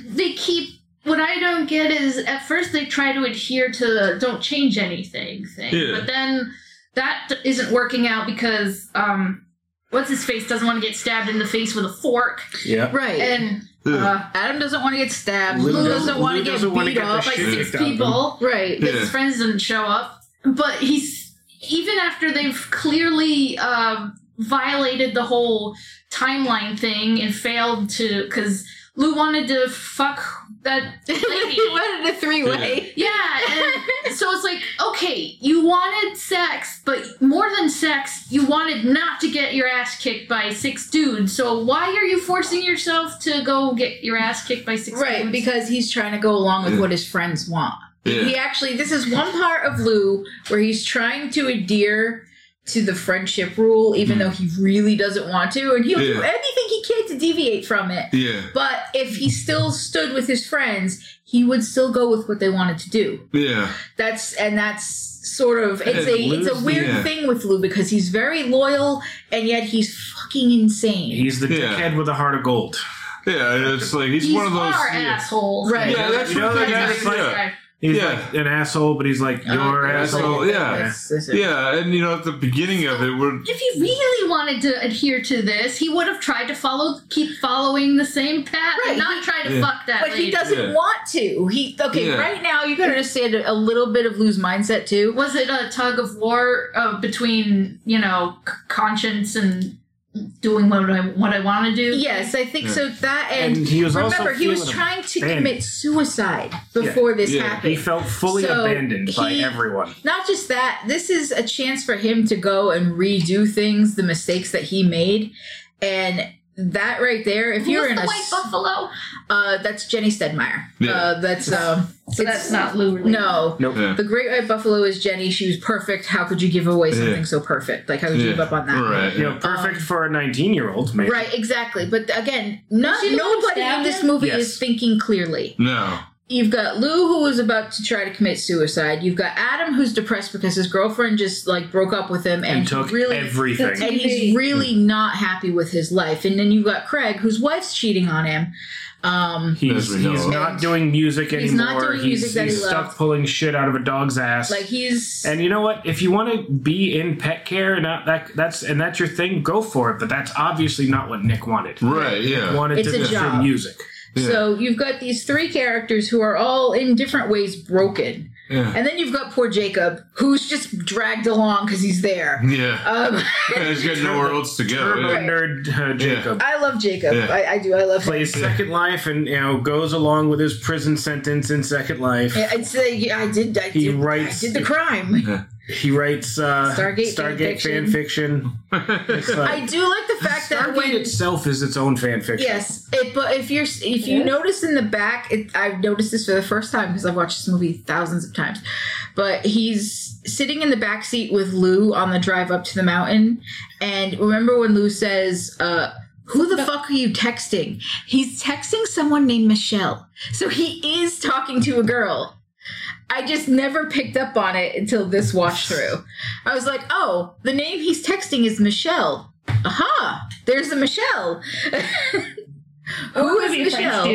they keep what I don't get is at first they try to adhere to the don't change anything thing. Yeah. But then that d- isn't working out because um what's his face doesn't want to get stabbed in the face with a fork. Yeah. right. And uh Adam doesn't want to get stabbed. Lou Lou, doesn't- doesn't want to Lou get doesn't wanna beat get up. by six kicked out of him. people. Right. Yeah. his friends didn't show up. But he's even after they've clearly um, violated the whole timeline thing and failed to because Lou wanted to fuck that lady. he wanted a three way. yeah, and so it's like, okay, you wanted sex, but more than sex, you wanted not to get your ass kicked by six dudes. So why are you forcing yourself to go get your ass kicked by six Right, dudes? because he's trying to go along with Yeah. what his friends want. Yeah. He actually, this is one part of Lou where he's trying to adhere to the friendship rule, even though he really doesn't want to, and he'll do Hmm. Anything he can to deviate from it. yeah, But if he still stood with his friends, he would still go with what they wanted to do. yeah, That's and that's sort of it's a it's a weird yeah. thing with Lou because he's very loyal and yet he's fucking insane. He's the Yeah. dickhead with a heart of gold. yeah. It's like he's, He's one of those. our yeah. assholes. Right. Yeah, that's You know what that the guy's guy's like- yeah. He's Yeah. like an asshole, but he's like Uh, your asshole, asshole. yeah. That's- that's. Yeah, and you know at the beginning of it, we're If he really wanted to adhere to this, he would have tried to follow, keep following the same path, Right, and not try to Yeah. fuck that But lady. he doesn't Yeah. want to. He okay. Yeah. Right now, you gotta understand a, a little bit of Lou's mindset too. Was it a tug of war uh, between you know c- conscience and doing what I what I want to do? Yes, I think Yeah. so. That and, And he was also remember, he was trying to abandoned. commit suicide before this Yeah. happened. He felt fully So, abandoned by everyone. Not just that, this is a chance for him to go and redo things, the mistakes that he made, and that right there. If Who you're in the a white s- buffalo? uh, that's Jenny Stedmeyer. Yeah. Uh, that's um, So that's not Lou. Related. no. Nope. yeah, The Great White Buffalo is Jenny. She was perfect. How could you give away something Yeah. so perfect? Like, how could you Yeah. give up on that? right. You know, perfect for a 19 year old, maybe. Right, exactly. But again, not, she the one who nobody in this movie Yes. is thinking clearly. No. You've got Lou, who was about to try to commit suicide. You've got Adam, who's depressed because his girlfriend just like broke up with him and, And took really everything. And he's really not happy with his life. And then you've got Craig, whose wife's cheating on him. Um, He's, As we know. he's not doing music He's anymore. not doing he's music that he's he stuck loved. pulling shit out of a dog's ass. like he's and you know what? If you want to be in pet care and that, that that's and that's your thing, go for it. But that's obviously not what Nick wanted. Right. Nick Yeah. wanted It's to a do music. Yeah. so you've got these three characters who are all in different ways broken. Yeah. And then you've got poor Jacob, who's just dragged along because he's there. Yeah. Um, Yeah, He's got nowhere else to go. Turbo Yeah. nerd uh, Jacob. I love Jacob. Yeah. I, I do. I love him. Plays Second Life and you know goes along with his prison sentence in Second Life. Yeah, I'd say yeah, I did. I He did, writes- I did the crime. He writes uh, Stargate Stargate fan fanfiction. fiction. Like- I do like the fact that Stargate when itself is its own fan fiction. yes, it, but if you're if you Yeah. notice in the back, it, I've noticed this for the first time because I've watched this movie thousands of times. But he's sitting in the back seat with Lou on the drive up to the mountain, and remember when Lou says. uh who the fuck are you texting? He's texting someone named Michelle. So he is talking to a girl. I just never picked up on it until this wash through. I was like, oh, the name he's texting is Michelle. Aha! There's a Michelle. Who is Michelle?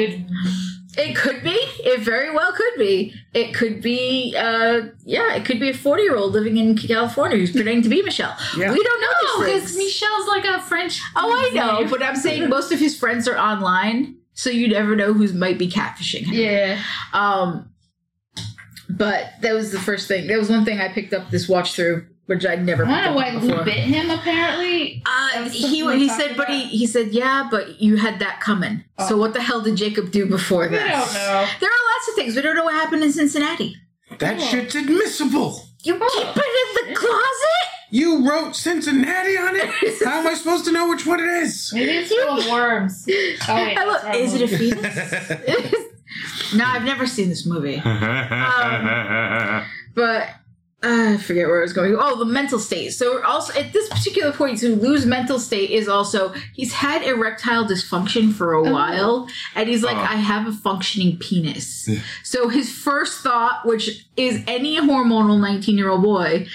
It could be. It very well could be. It could be. uh Yeah, it could be a forty-year-old living in California who's pretending to be Michelle. Yeah. We don't know No, because. Michelle's like a French. Oh, I know, name. but I'm saying most of his friends are online, so you never know who might be catfishing him. yeah. Um, but that was the first thing. That was one thing I picked up this watch through, which I'd never. I don't know why up Lou before. bit him. Apparently, Uh, he he talked said, but he he said, yeah, but you had that coming. So what the hell did Jacob do before we that? don't know. There are lots of things we don't know what happened in Cincinnati. That shit's admissible. You keep it in the closet. You wrote Cincinnati on it. How am I supposed to know which one it is? Maybe it's full of worms. Oh wait, I that's look, wrong is it a movie. fetus? no, I've never seen this movie. Um, but uh, I forget where I was going. Oh, the mental state. So also at this particular point, to Lou's mental state is also he's had erectile dysfunction for a Oh. while, and he's like, Oh. I have a functioning penis. Yeah. So his first thought, which is any hormonal nineteen-year-old boy,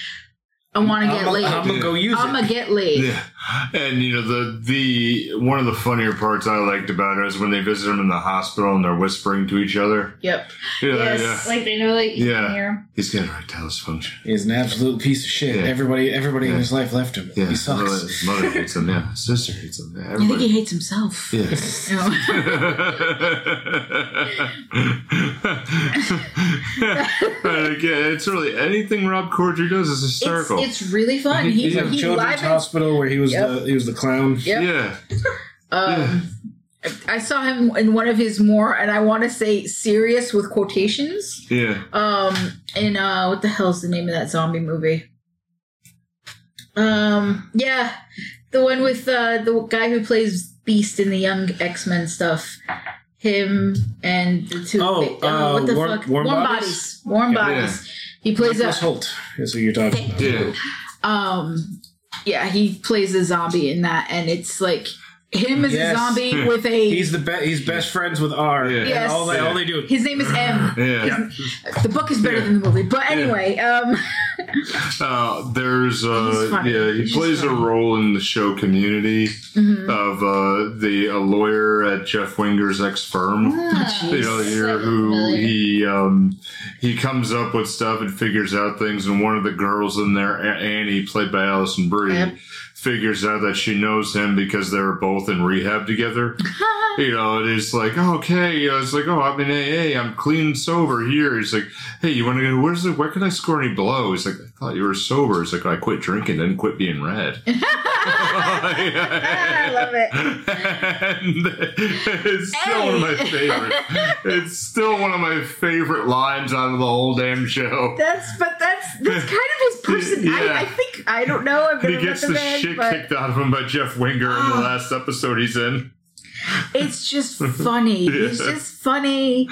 I want to get laid. I'm gonna go use I'm it. gonna get laid. Yeah, and you know the the one of the funnier parts I liked about it is when they visit him in the hospital and they're whispering to each other. Yep. Yeah, yes, like they know that you Yeah. can hear 'em. He's got erectile dysfunction. He's an absolute piece of shit. Yeah. Everybody, everybody in his life left him. Yeah, he his mother, sucks. his mother hates him. Yeah, his sister hates him. Yeah, I think he hates himself. Yeah. You but again, it's really anything Rob Corddry does is hysterical. it's really fun. He, He's he, in Children's Hospital where he was Yep. the he was the clown. Yep. Yeah, Um, I saw him in one of his more, and I want to say serious with quotations. yeah. Um, in uh, what the hell's the name of that zombie movie? Um, yeah, the one with uh, the guy who plays Beast in the Young X Men stuff. Him and the two. Oh, uh, what the Warm- fuck? Warm Warm Bodies? bodies. Warm Yeah. bodies. He plays Nicholas a. Hoult is who you're talking about. Yeah. Um, yeah, he plays a zombie in that, and it's like him as Yes. a zombie with a. He's the be- he's best friends with R. Yeah. Yes. all they Yeah. all they do. his name is M. Yeah. The book is better Yeah. than the movie, but anyway, um, Uh, there's He's uh, funny. yeah, he He's plays a role in the show Community mhm. of uh, the a lawyer at Jeff Winger's ex firm. Ah, you know, here who familiar. he um, he comes up with stuff and figures out things, and one of the girls in there, Annie, played by Alison Brie, Yep. Figures out that she knows him because they were both in rehab together. you know, and it's like, okay, you know, it's like, oh, I'm in AA, I'm clean and sober here. He's like, hey, you want to go? Where's the? Where can I score any blow? He's like, I thought you were sober. He's like, I quit drinking, then quit being red. I love it. And it's still one of my favorites. It's still one of my favorite lines out of the whole damn show. That's but that's that's kind of his person. Yeah. I, I think I don't know. I've He never met gets the the shit but kicked out of him by Jeff Winger in the Oh. last episode he's in. It's just funny. He's Yeah. just funny.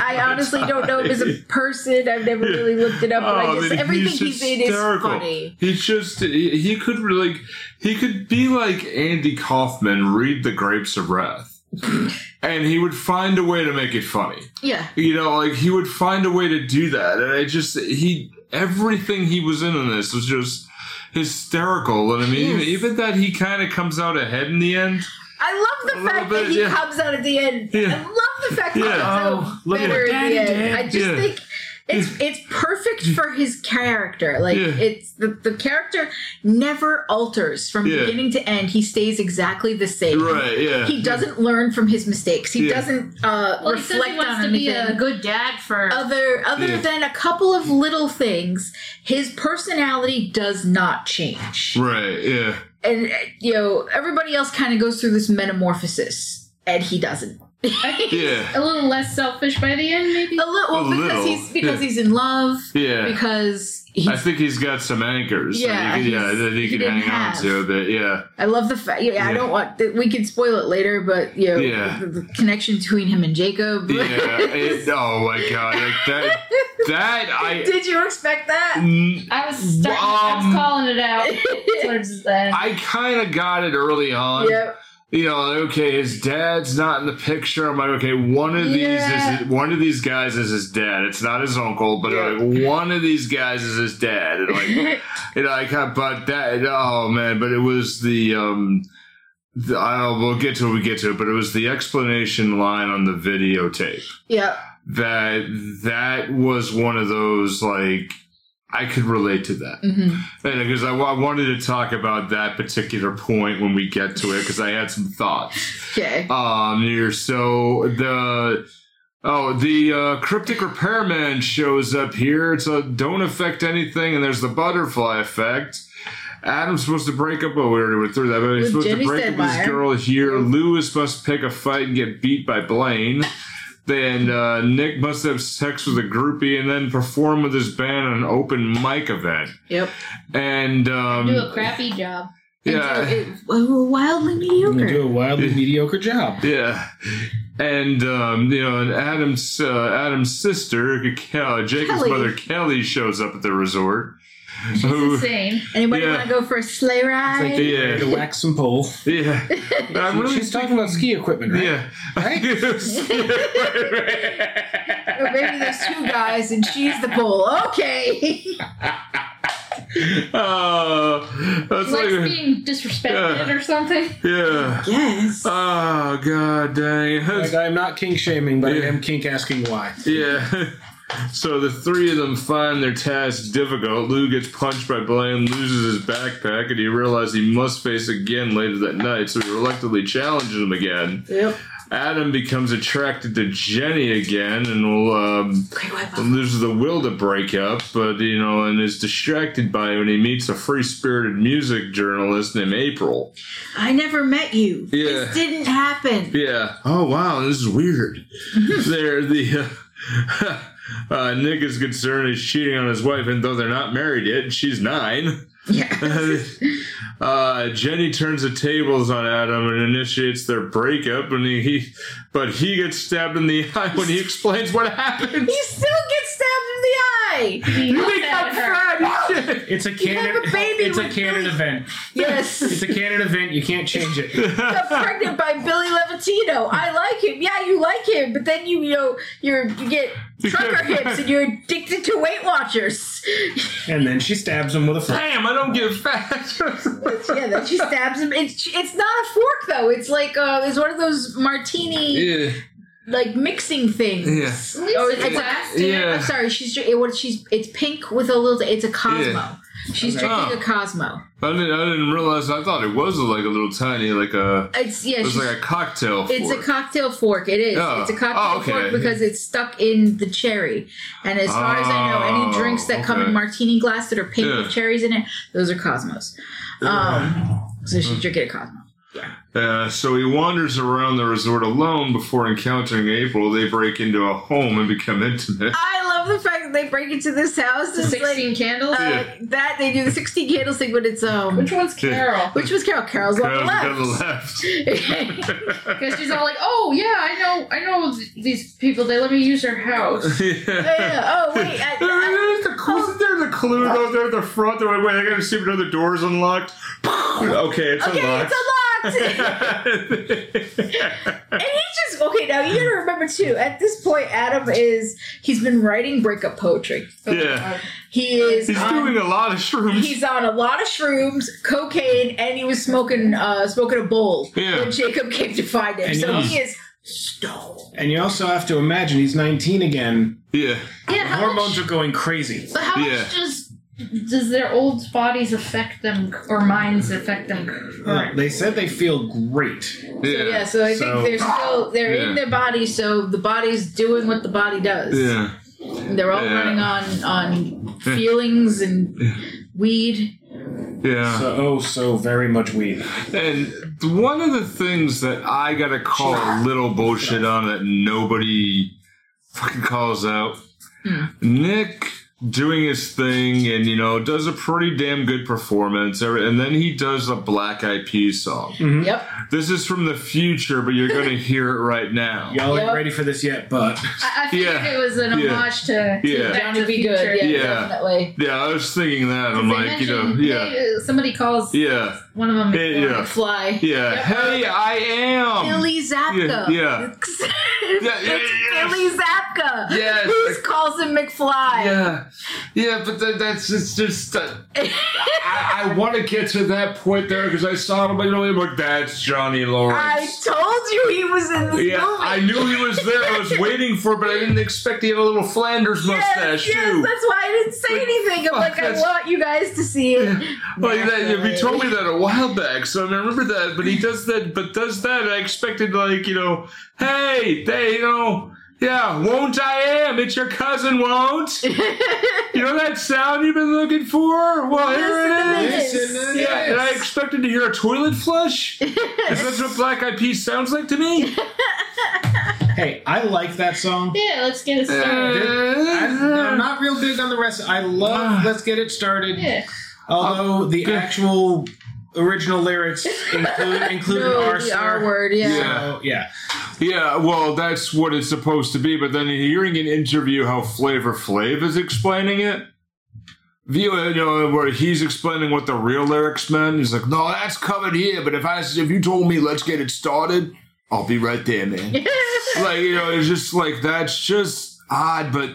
I honestly don't know him as a person. I've never really looked it up, but I Oh, just everything he's he's in is funny. He's just he, he could really he could be like Andy Kaufman, read the Grapes of Wrath, and he would find a way to make it funny. Yeah. You know, like he would find a way to do that, and I just he everything he was in on this was just hysterical. And I mean, even, even that he kind of comes out ahead in the end. I love the fact bit, that he yeah. comes out at the end. Yeah. I love the fact that Yeah. he comes Oh, out look at better at the end. did. I just Yeah. think it's it's perfect for his character. Like Yeah. it's the, the character never alters from Yeah. beginning to end. He stays exactly the same. Right? Yeah. He doesn't learn from his mistakes. He Yeah. doesn't uh, Well, he says reflect he wants on to be a good dad for. other other Yeah. than a couple of little things, his personality does not change. Right. Yeah. And uh, you know, everybody else kind of goes through this metamorphosis, and he doesn't. I think Yeah. a little less selfish by the end, maybe. A little, well, A because little, he's because yeah. he's in love. Yeah. Because he's. I think he's got some anchors. that Yeah, he could- yeah, that he, he can didn't hang on have. to a bit. Yeah. I love the fact. Yeah, I don't want. We can spoil it later, but you know, Yeah. the, the connection between him and Jacob. Yeah. it- oh my god, like that. That I. Did you expect that? Mm, I was starting, I Um, was calling it out towards the end. I kind of got it early on. yep. You know, like, okay, his dad's not in the picture. I'm like, okay, one of Yeah. these is one of these guys is his dad. It's not his uncle, but Yeah. like, one of these guys is his dad. And like, you know, I kind but that. Oh man, but it was the um. The, I'll, we'll get to it. We get to it, but it was the explanation line on the videotape Yeah, that that was one of those like I could relate to that. hmm And because I, I wanted to talk about that particular point when we get to it, because I had some thoughts. Okay. Um, here, so the oh, the uh, cryptic repairman shows up here. It's a don't affect anything, and there's the butterfly effect. Adam's supposed to break up. Oh, we already went through that, but he's supposed to break up with Stedmeyer. his girl here. Lewis must pick a fight and get beat by Blaine. Then uh, Nick must have sex with a groupie and then perform with his band on an open mic event. Yep. And um, do a crappy job. yeah, And so it- wildly You do a wildly mediocre job. yeah. and um, you know, and Adam's uh, Adam's sister, uh, Jacob's Kelly. mother Kelly, shows up at the resort. She's Who- insane. Anybody Yeah. want to go for a sleigh ride? Like, Yeah. to wax some pole. yeah, I'm really She's talking about ski equipment, right? Yeah. Or maybe there's two guys and she's the pole. Okay. Oh, that's She likes like, being disrespected Yeah. or something. yeah. yes. Oh god dang. Like, I'm not kink shaming, but Yeah. I am kink asking why. Yeah. So the three of them find their task difficult. Lou gets punched by Blaine, loses his backpack, and he realizes he must face again later that night. So he reluctantly challenges him again. Yep. Adam becomes attracted to Jenny again, and will um, Great white and loses the will to break up, but you know, and is distracted by it when he meets a free-spirited music journalist named April. I never met you. Yeah. This didn't happen. Yeah. Oh wow, this is weird. There, the uh, uh, Nick is concerned he's cheating on his wife, and though they're not married yet, she's nine. Yeah. uh, Jenny turns the tables on Adam and initiates their breakup, and he, he, but he gets stabbed in the eye when he explains what happened. He still gets stabbed in the eye. He You yells become at her. friends. It's a have canon. a baby It's a with canon Billy- event. Yes. It's a canon event. You can't change it. got pregnant by Billy Levitino. I like him. Yeah, you like him, but then you, you know, you're you get trucker hips and you're addicted to Weight Watchers. And then she stabs him with a fork. Damn, I don't get fat. yeah, then she stabs him. It's it's not a fork though. It's like uh, it's one of those martini yeah. Like mixing things. Yeah. At Oh, it's it's a- Yeah. I'm sorry. She's dr- it, what she's it's pink with a little. It's a Cosmo. Yeah. She's Okay. drinking Oh. a Cosmo. I didn't, I didn't realize. I thought it was like a little tiny, like a. It's yeah. It was like a cocktail. It's a cocktail fork. It is. Oh. It's a cocktail Oh, okay. fork because it's stuck in the cherry. And as far as I know, any Oh, drinks that come in martini glass that are pink Yeah. with cherries in it, those are Cosmos. Um, so she's drinking a Cosmo. Uh, so he wanders around the resort alone before encountering April. They break into a home and become intimate. I love the fact that they break into this house. The It's like 16 candles. uh, Yeah. that they do the sixteen candles thing, but it's um, Which one's Carol? which was Carol. Carol's on the Carol's left. got the left. Because she's all like, "Oh yeah, I know, I know these people. They let me use their house." Oh, yeah. Oh wait, I, I, There's the clue, isn't there the clue though? There at the front. They're like, wait, I gotta see if another door's unlocked. okay, it's okay, unlocked. it's unlocked. And he just okay. Now you gotta remember too. At this point, Adam is he's been writing breakup poetry. yeah, He is he's on, doing a lot of shrooms. he's on a lot of shrooms, cocaine, and he was smoking uh smoking a bowl Yeah. when Jacob came to find him. And so he is stoned. And you also have to imagine he's 19 again. yeah, Yeah, Hormones much, are going crazy. but how Yeah. much does does their old bodies affect them or minds affect them? Uh, they said they feel great. yeah, So, yeah, so I So- think they're still they're in their body, so the body's doing what the body does. yeah. They're all Yeah. running on on feelings and weed. yeah. So, oh, so very much weed. And one of the things that I gotta call a little bullshit on that nobody fucking calls out, Hmm. Nick doing his thing and you know does a pretty damn good performance, and then he does a Black Eyed Peas song. Mm-hmm. Yep. This is from the future, but you're gonna hear it right now. Y'all ain't Yep. ready for this yet, but I, I figured Yeah. it was an Yeah. homage to, to Yeah. Back Down to to the be good. Future. Yeah, Yeah. definitely. Yeah, I was thinking that. I'm They like, you know, mentioned- yeah, they- somebody calls yeah, one of them. Yeah, yeah. Fly. yeah. Yep. Hey, I am. Billy Zabka. Yeah, yeah. it's yeah, yes. Billy Zabka. Yes. Who calls him McFly? Yeah, yeah, but that, that's it's just. Uh, I, I want to get to that point there because I saw him, but you know, I'm like, that's Johnny Lawrence. I told you he was in this yeah, movie. I knew he was there. I was waiting for, it, but I didn't expect he had a little Flanders mustache yes, yes, too. that's why I didn't say anything. I'm like, I want you guys to see it. Like that, you Naturally. told me that a while back, so I remember that. But he does that, but does that. I expected like you know, hey, they, you know, yeah, won't I am? It's your cousin, won't? you know that sound you've been looking for? Well, here it is. Listen to this. Yeah, and I expected to hear a toilet flush. Is that what Black Eyed Peas sounds like to me? hey, I like that song. Yeah, let's get it started. I, I'm not real big on the rest. I love ah. Let's Get It Started. Yeah. Although oh, the actual original lyrics include include No, oh, an R the. R word, yeah. Yeah. So, yeah. Yeah, well, that's what it's supposed to be. But then hearing an interview how Flavor Flav is explaining it, view you know where he's explaining what the real lyrics meant. He's like, "No, that's covered here. But if I if you told me let's get it started, I'll be right there, man." like you know, it's just like that's just odd. But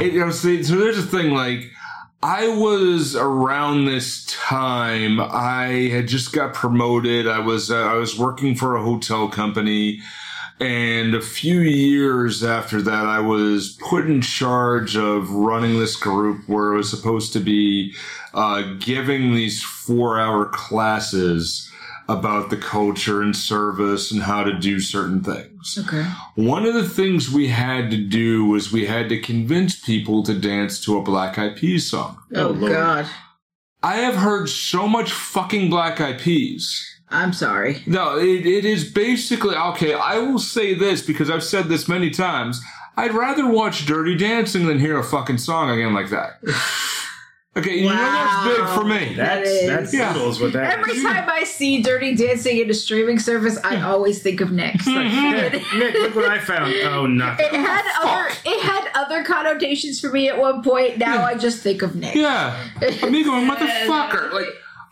it, you know, see, so there's a thing like. I was around this time. I had just got promoted. I was uh, I was working for a hotel company, and a few years after that, I was put in charge of running this group where it was supposed to be uh, giving these four hour classes about the culture and service and how to do certain things. Okay. One of the things we had to do was we had to convince people to dance to a Black Eyed Peas song. Oh, oh, Lord. God. I have heard so much fucking Black Eyed Peas. I'm sorry. No, it, it is basically okay. I will say this because I've said this many times. I'd rather watch Dirty Dancing than hear a fucking song again like that. Okay, you know that's big for me. That's is- that's Yeah. brutal is what that Every is. time I see Dirty Dancing in a streaming service, I always think of Nick. Nick, it Nick, look what I found. Oh, nothing. It had other it had other connotations for me at one point. Now I just think of Nick. Yeah. Me going, motherfucker. Like,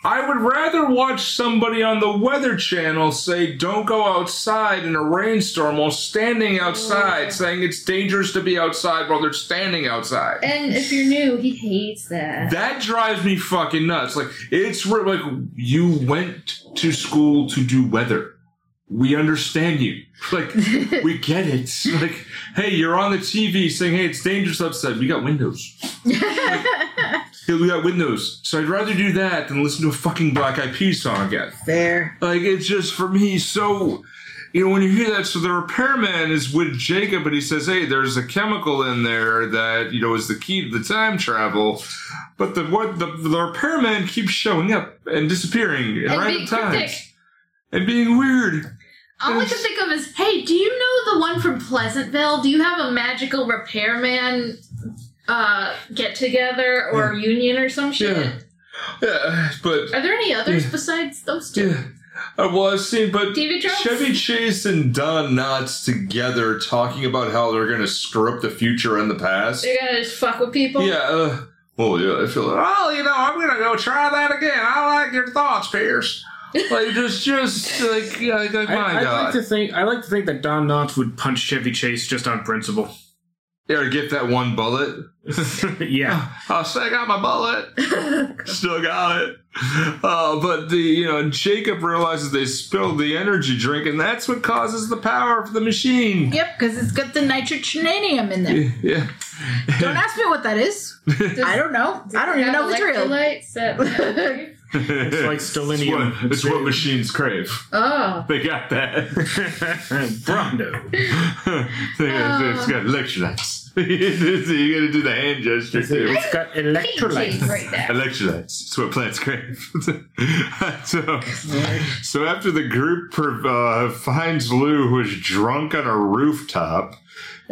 I would rather watch somebody on the Weather Channel say, don't go outside in a rainstorm while standing outside, saying it's dangerous to be outside while they're standing outside. And if you're new, he hates that. That drives me fucking nuts. Like, it's like, you went to school to do weather. We understand you. Like, we get it. Like, hey, you're on the TV saying, hey, it's dangerous outside. We got windows. Yeah, we got windows. So I'd rather do that than listen to a fucking Black Eyed Peas song again. Fair. Like, it's just, for me, so... You know, when you hear that, so the repairman is with Jacob, and he says, hey, there's a chemical in there that, you know, is the key to the time travel. But the what the, the repairman keeps showing up and disappearing at And random times. And being weird. All I can think of is, hey, do you know the one from Pleasantville? Do you have a magical repairman uh, get together or union or some shit? Yeah. Yeah, but Are there any others Yeah. besides those two? yeah. Uh, well, I've seen, but? Chevy Chase and Don Knotts together talking about how they're going to screw up the future and the past. They're gonna just fuck with people? Yeah. Uh, well, yeah, I feel like, oh, you know, I'm going to go try that again. I like your thoughts, Pierce. Like, just, just, like, yeah, like, my I, I'd like to think I like to think that Don Knotts would punch Chevy Chase just on principle. yeah, or get that one bullet. yeah. Oh, say I got my bullet. Still got it. Uh, but the you know Jacob realizes they spilled the energy drink, and that's what causes the power of the machine. Yep, because it's got the nitrogenanium in there. Yeah. Don't ask me what that is. I don't know. I don't even know if it's real. Electrolytes that- It's like It's what, it's what machines crave. oh. They got that. Brawndo. they got, it's got electrolytes. you gotta do the hand gesture It's, too. it's got electrolytes. right there. Electrolytes. That's what plants crave. so, so after the group uh, finds Lou, who is drunk on a rooftop,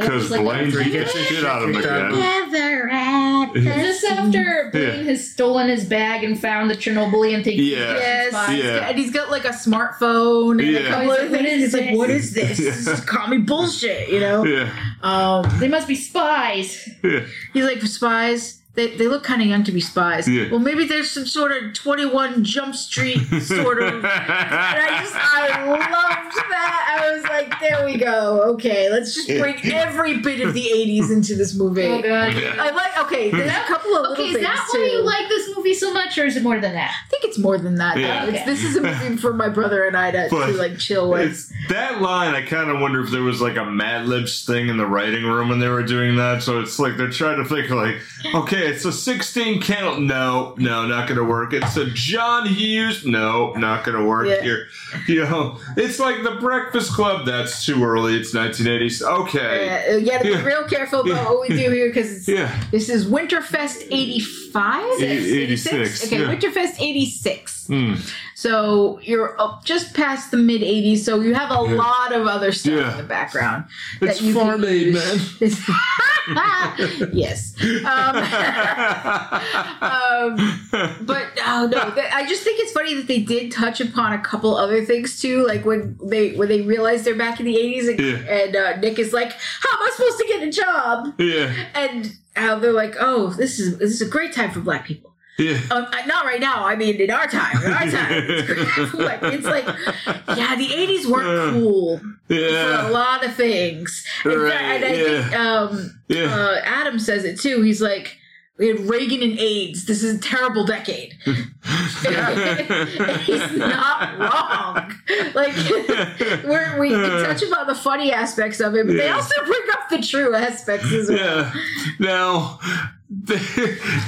because Like, Blaine After he beats gets the his shit out of him shit kicked out again. Is this after Blaine Yeah. has stolen his bag and found the Chernobylian thing? Yeah. Yes, Yeah. and he's got like a smartphone and Yeah. a couple He's other things. He's like, "What is this? This is commie bullshit," you know. Yeah, Um, They must be spies. yeah. he's like, "Spies." They, they look kind of young to be spies. Yeah. Well, maybe there's some sort of 21 Jump Street sort of. And I just, I loved that. I was like, there we go. Okay, let's just bring every bit of the 80s into this movie. Oh god. I like, okay, there's a couple of little Okay, is things that too. why you like this movie so much, or is it more than that? I think it's more than that. though. Yeah. It's, this is a movie for my brother and I to, But to like chill with. That line. I kind of wonder if there was like a Mad Libs thing in the writing room when they were doing that. So it's like they're trying to think like, okay, it's a 16 count. No, no, not gonna work. It's a John Hughes. No, not gonna work Yeah. here. You know, it's like the Breakfast Club. That's too early. It's 1980s. Okay. Uh, you gotta be Yeah. real careful about Yeah. what we do here because Yeah. this is Winterfest 85? Eighty- 86, Okay, yeah. Winterfest 86. Hmm. So you're just past the mid 80s, so you have a Yeah. lot of other stuff Yeah. in the background. It's that you can farm aid, use. yes. Um, um, but Oh no! I just think it's funny that they did touch upon a couple other things too, like when they when they realized they're back in the eighties, and, Yeah. and uh, Nick is like, "How am I supposed to get a job?" Yeah, And how they're like, "Oh, this is this is a great time for black people." Yeah. Um, uh, not right now. I mean, in our time, in our time, it's, great time for black- it's like, yeah, the eighties weren't cool for a lot of things. In Right, fact, and I think um, yeah. uh, Adam says it too. He's like, we had Reagan and AIDS. This is a terrible decade. He's not wrong. Like, we're, we can touch about the funny aspects of it, but they also bring up the true aspects as well. Yeah. Now,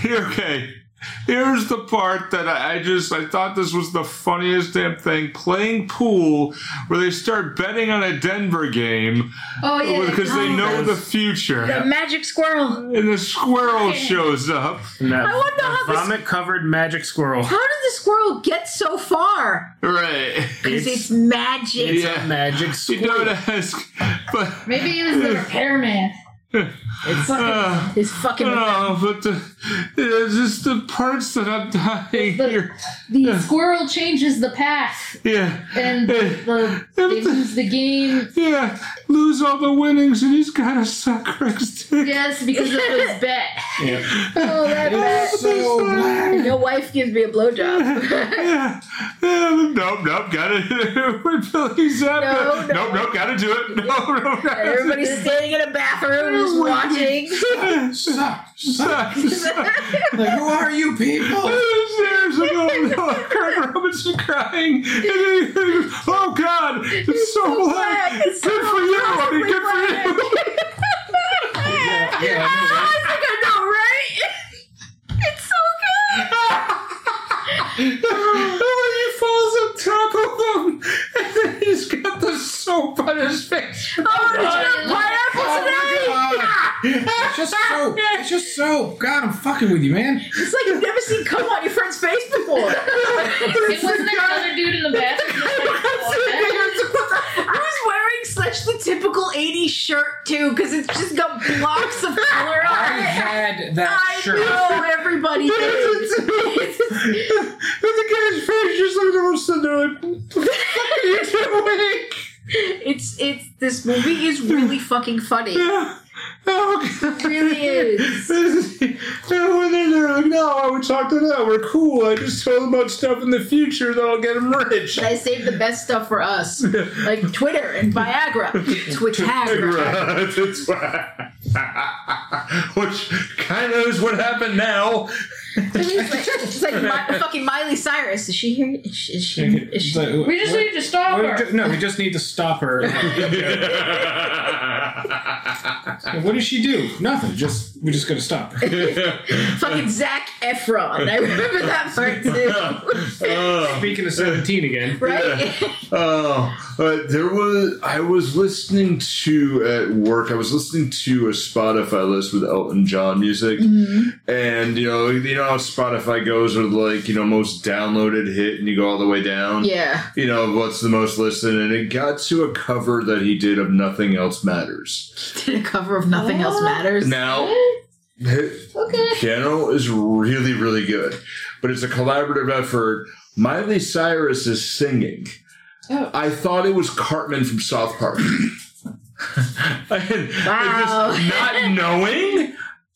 here, okay. Here's the part that I I just I thought this was the funniest damn thing. Playing pool, where they start betting on a Denver game Oh yeah, because they know the future. The magic squirrel. and the squirrel shows up. That, I wonder how this- vomit covered magic squirrel. How did the squirrel get so far? Right. Because it's, magic. It's Yeah. a magic You squirrel. don't ask, but maybe it was the repairman. It's fucking, uh, it's fucking. no, but the it's just the parts that I'm dying The- here. The squirrel changes the path, Yeah. and the, the they lose the game. Yeah, lose all the winnings, and he's got a suck Craig's dick. Yes, because of his bet. Yeah. oh, that bad. so black. Your wife gives me a blowjob. Yeah, yeah, nope, nope, gotta with Billy Zabka. No, no. Nope, nope, gotta do it. No, no, gotta Everybody's standing in a bathroom just watching. Stop. Stop. Suck, suck. Like, who are you people? There's a moment, Craig Robinson crying, and then he goes, "Oh God, it's so, so black. black. It's Good so for you, honey. Good perfectly for you." Yeah, yeah, I know, right? I I know, right? It's so good. when he falls on top him, and then he's got the soap on his face. Oh, did you have pineapple Oh today? my God. It's just soap. It's just soap. God, I'm fucking with you, man. It's like you've never seen cum on your friend's face before. It wasn't there another dude in the bathroom. Who's wearing such the typical 80s shirt, too? Because it's just got blocks of color on it. I had that I shirt. know everybody did. and the guy's face just looking at there like, what the fuck are you doing? It's it's this movie is really fucking funny. It Oh, God. really is. and when they're like, no, we talked it out. We're cool. I just told them about stuff in the future that'll get them rich. I saved the best stuff for us, like Twitter and Viagra. That's. Which kind of is what happened now. It's like, it's like Mi- fucking Miley Cyrus. Is she here? Is she? Is she, is she like, We just what- need to stop what- her. No, we just need to stop her. what does she do? Nothing. Just we just gotta stop her. fucking Zac Efron? I remember that part too. oh, Speaking of seventeen again, Right? oh, but there was. I was listening to at work. I was listening to a Spotify list with Elton John music, mm-hmm. and you know, you know how Spotify goes with like you know most downloaded hit, and you go all the way down. yeah. You know what's the most listened, and it got to a cover that he did of "Nothing Else Matters." Did a cover of Nothing Else Matters. Now, Okay. piano is really, really good, but it's a collaborative effort. Miley Cyrus is singing. Oh. I thought it was Cartman from South Park. And Wow. just not knowing.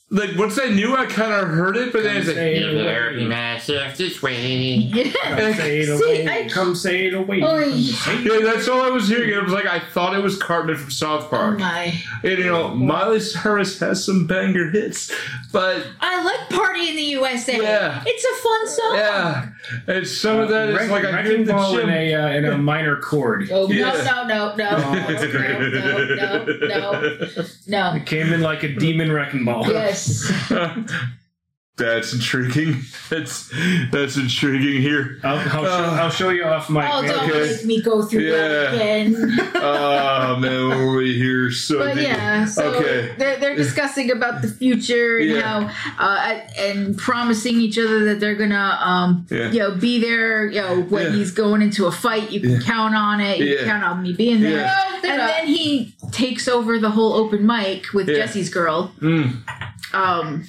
Like once I knew, I kind of heard it, but then it's like, say it Very away. this way. Yeah. Come say it See, away. I- Come say it away. Oy. Come say yeah, that's all I was hearing. It was like I thought it was Cartman from South Park. Oh Park. my. And you know, Miley Cyrus has some banger hits, but I like Party in the USA. Yeah. It's a fun song. yeah, and some of that is Wreck- like I wrecking did the ball in a uh, in a minor chord. Oh, Yeah. no, no, no, no, no, no, no, no, no. It came in like a demon wrecking ball. Yes. That's intriguing. That's that's intriguing here. I'll, I'll, show, Uh, I'll show you off my. Oh, don't Okay. make me go through that Yeah. again. Oh man, what were we here? So But the- yeah, so okay. they're, they're discussing about the future and Yeah. how, uh, and promising each other that they're gonna, um, Yeah. you know, be there. You know, when Yeah. he's going into a fight, you can Yeah. count on it. You Yeah. can count on me being there. Yeah. And then he takes over the whole open mic with Yeah. Jesse's girl. Mm. Um,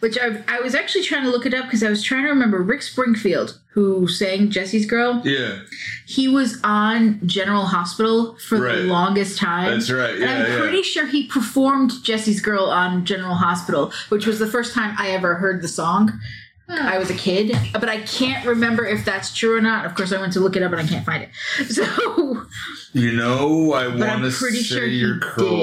which I, I was actually trying to look it up because I was trying to remember Rick Springfield, who sang Jesse's Girl. Yeah, He was on General Hospital for Right. the longest time. that's right. And Yeah, I'm yeah. pretty sure he performed Jesse's Girl on General Hospital, which was the first time I ever heard the song. I was a kid, but I can't remember if that's true or not. Of course, I went to look it up and I can't find it. So, You know, I But want I'm to pretty say sure you're did.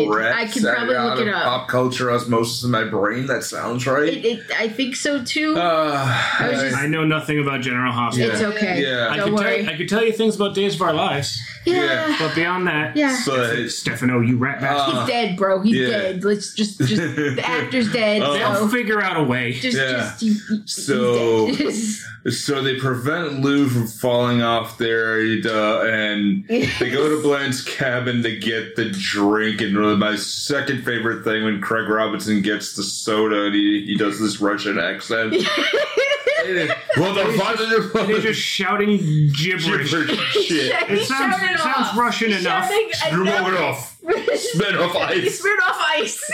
correct. I can probably look it up. Pop culture osmosis in my brain. That sounds right. it, it, I think so too. uh, I was just- I know nothing about General Hospital. it's okay. Yeah. I Don't could, tell worry. you, I could tell you things about Days of Our Lives, yeah. but beyond that, Yeah. but Stefano, you rat bastard. Uh, He's dead, bro. He's yeah. dead. Let's just, just the actor's dead. Oh. They'll so figure out a way. just, Yeah. just you, you- So- so they prevent Lou from falling off there, uh, and they go to Blaine's cabin to get the drink. And really my second favorite thing when Craig Robinson gets the soda and he, he does this Russian accent. well, the They're father just shouting gibberish. shit. It sounds, it sounds. Russian enough. shouting Remove it enough. off. Spit off He ice. spit off ice.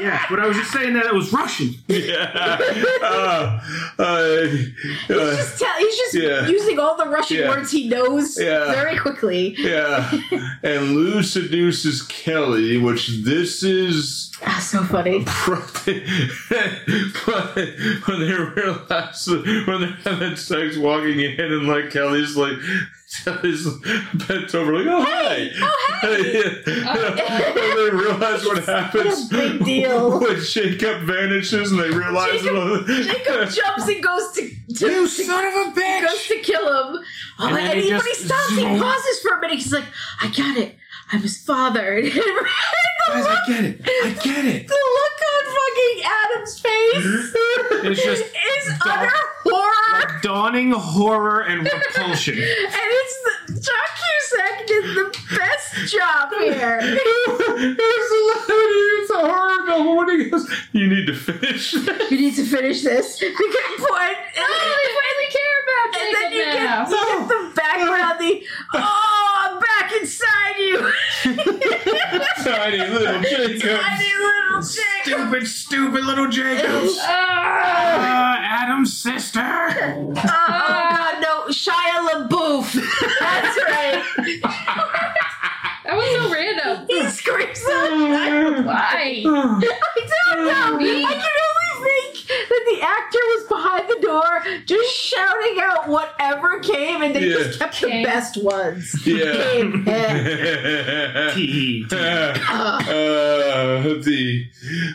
Yeah, but I was just saying that it was Russian. Yeah. Uh, uh, He's uh, just tell, he's just Yeah. using all the Russian Yeah. words he knows Yeah. very quickly. yeah. And Lou seduces Kelly, which this is Ah, so funny. but when they realize when they're having sex walking in and like Kelly's like Kelly's bent over like oh hi Oh, hey. and they realize what happens What big deal. when Jacob vanishes and they realize Jacob- Jacob jumps and goes to, to, You to son of a bitch goes to kill him. Oh, And and, he he, when he stops, he pauses for a minute. He's like, I got it. I'm his father. And the, Guys, I get it. I get it. the look on fucking Adam's face It's just is Dog- utter horror. like dawning horror and repulsion. and it's the, John Cusack did the best job here. It's a, it's a horror film when he goes you need to finish you need to finish this. Because point. Oh, they finally care about And then you Jacob now. get, you get the background, the oh, I'm back inside you, tiny little Jacob tiny little Jacob. Stupid, stupid little Jacobs. Ah, Uh, Adam's sister. Oh, God, no, Shia LaBeouf. That's right. that was so random. He screams out. Why? I don't know. I can only think that the actor was behind the door, just shouting out whatever came, and they just Yeah. kept the Came. best ones. yeah Came. Eh. Tee. uh, the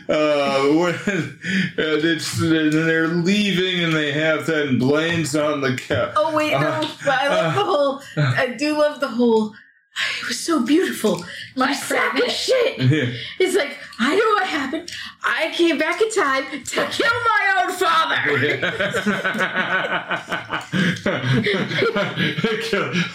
uh, when uh, it's, they're leaving and they have that and Blaine's on the couch. Oh wait, no! Uh, but I love uh, the whole. I do love the whole. It was so beautiful. My sack of shit. It's like I know what happened. I came back in time to kill my own father.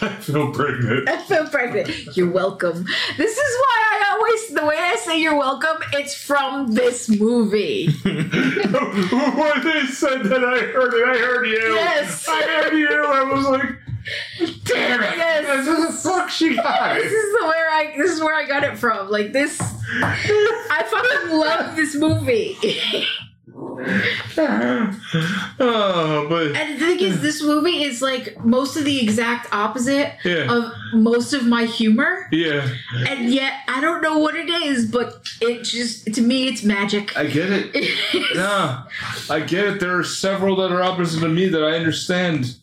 I feel pregnant. I feel pregnant. You're welcome. This is why I always the way I say you're welcome. It's from this movie. when they said that, I heard it. I heard you. Yes. I heard you. I was like, damn it. Yes. This is the fuck she got This it. is the where I. This is where I got it from. Like this. I fucking love this movie. oh, but And the thing is, this movie is like most of the exact opposite Yeah. of most of my humor. yeah, And yet, I don't know what it is, but it just, to me, it's magic. I get it. Yeah, I get it. There are several that are opposite to me that I understand.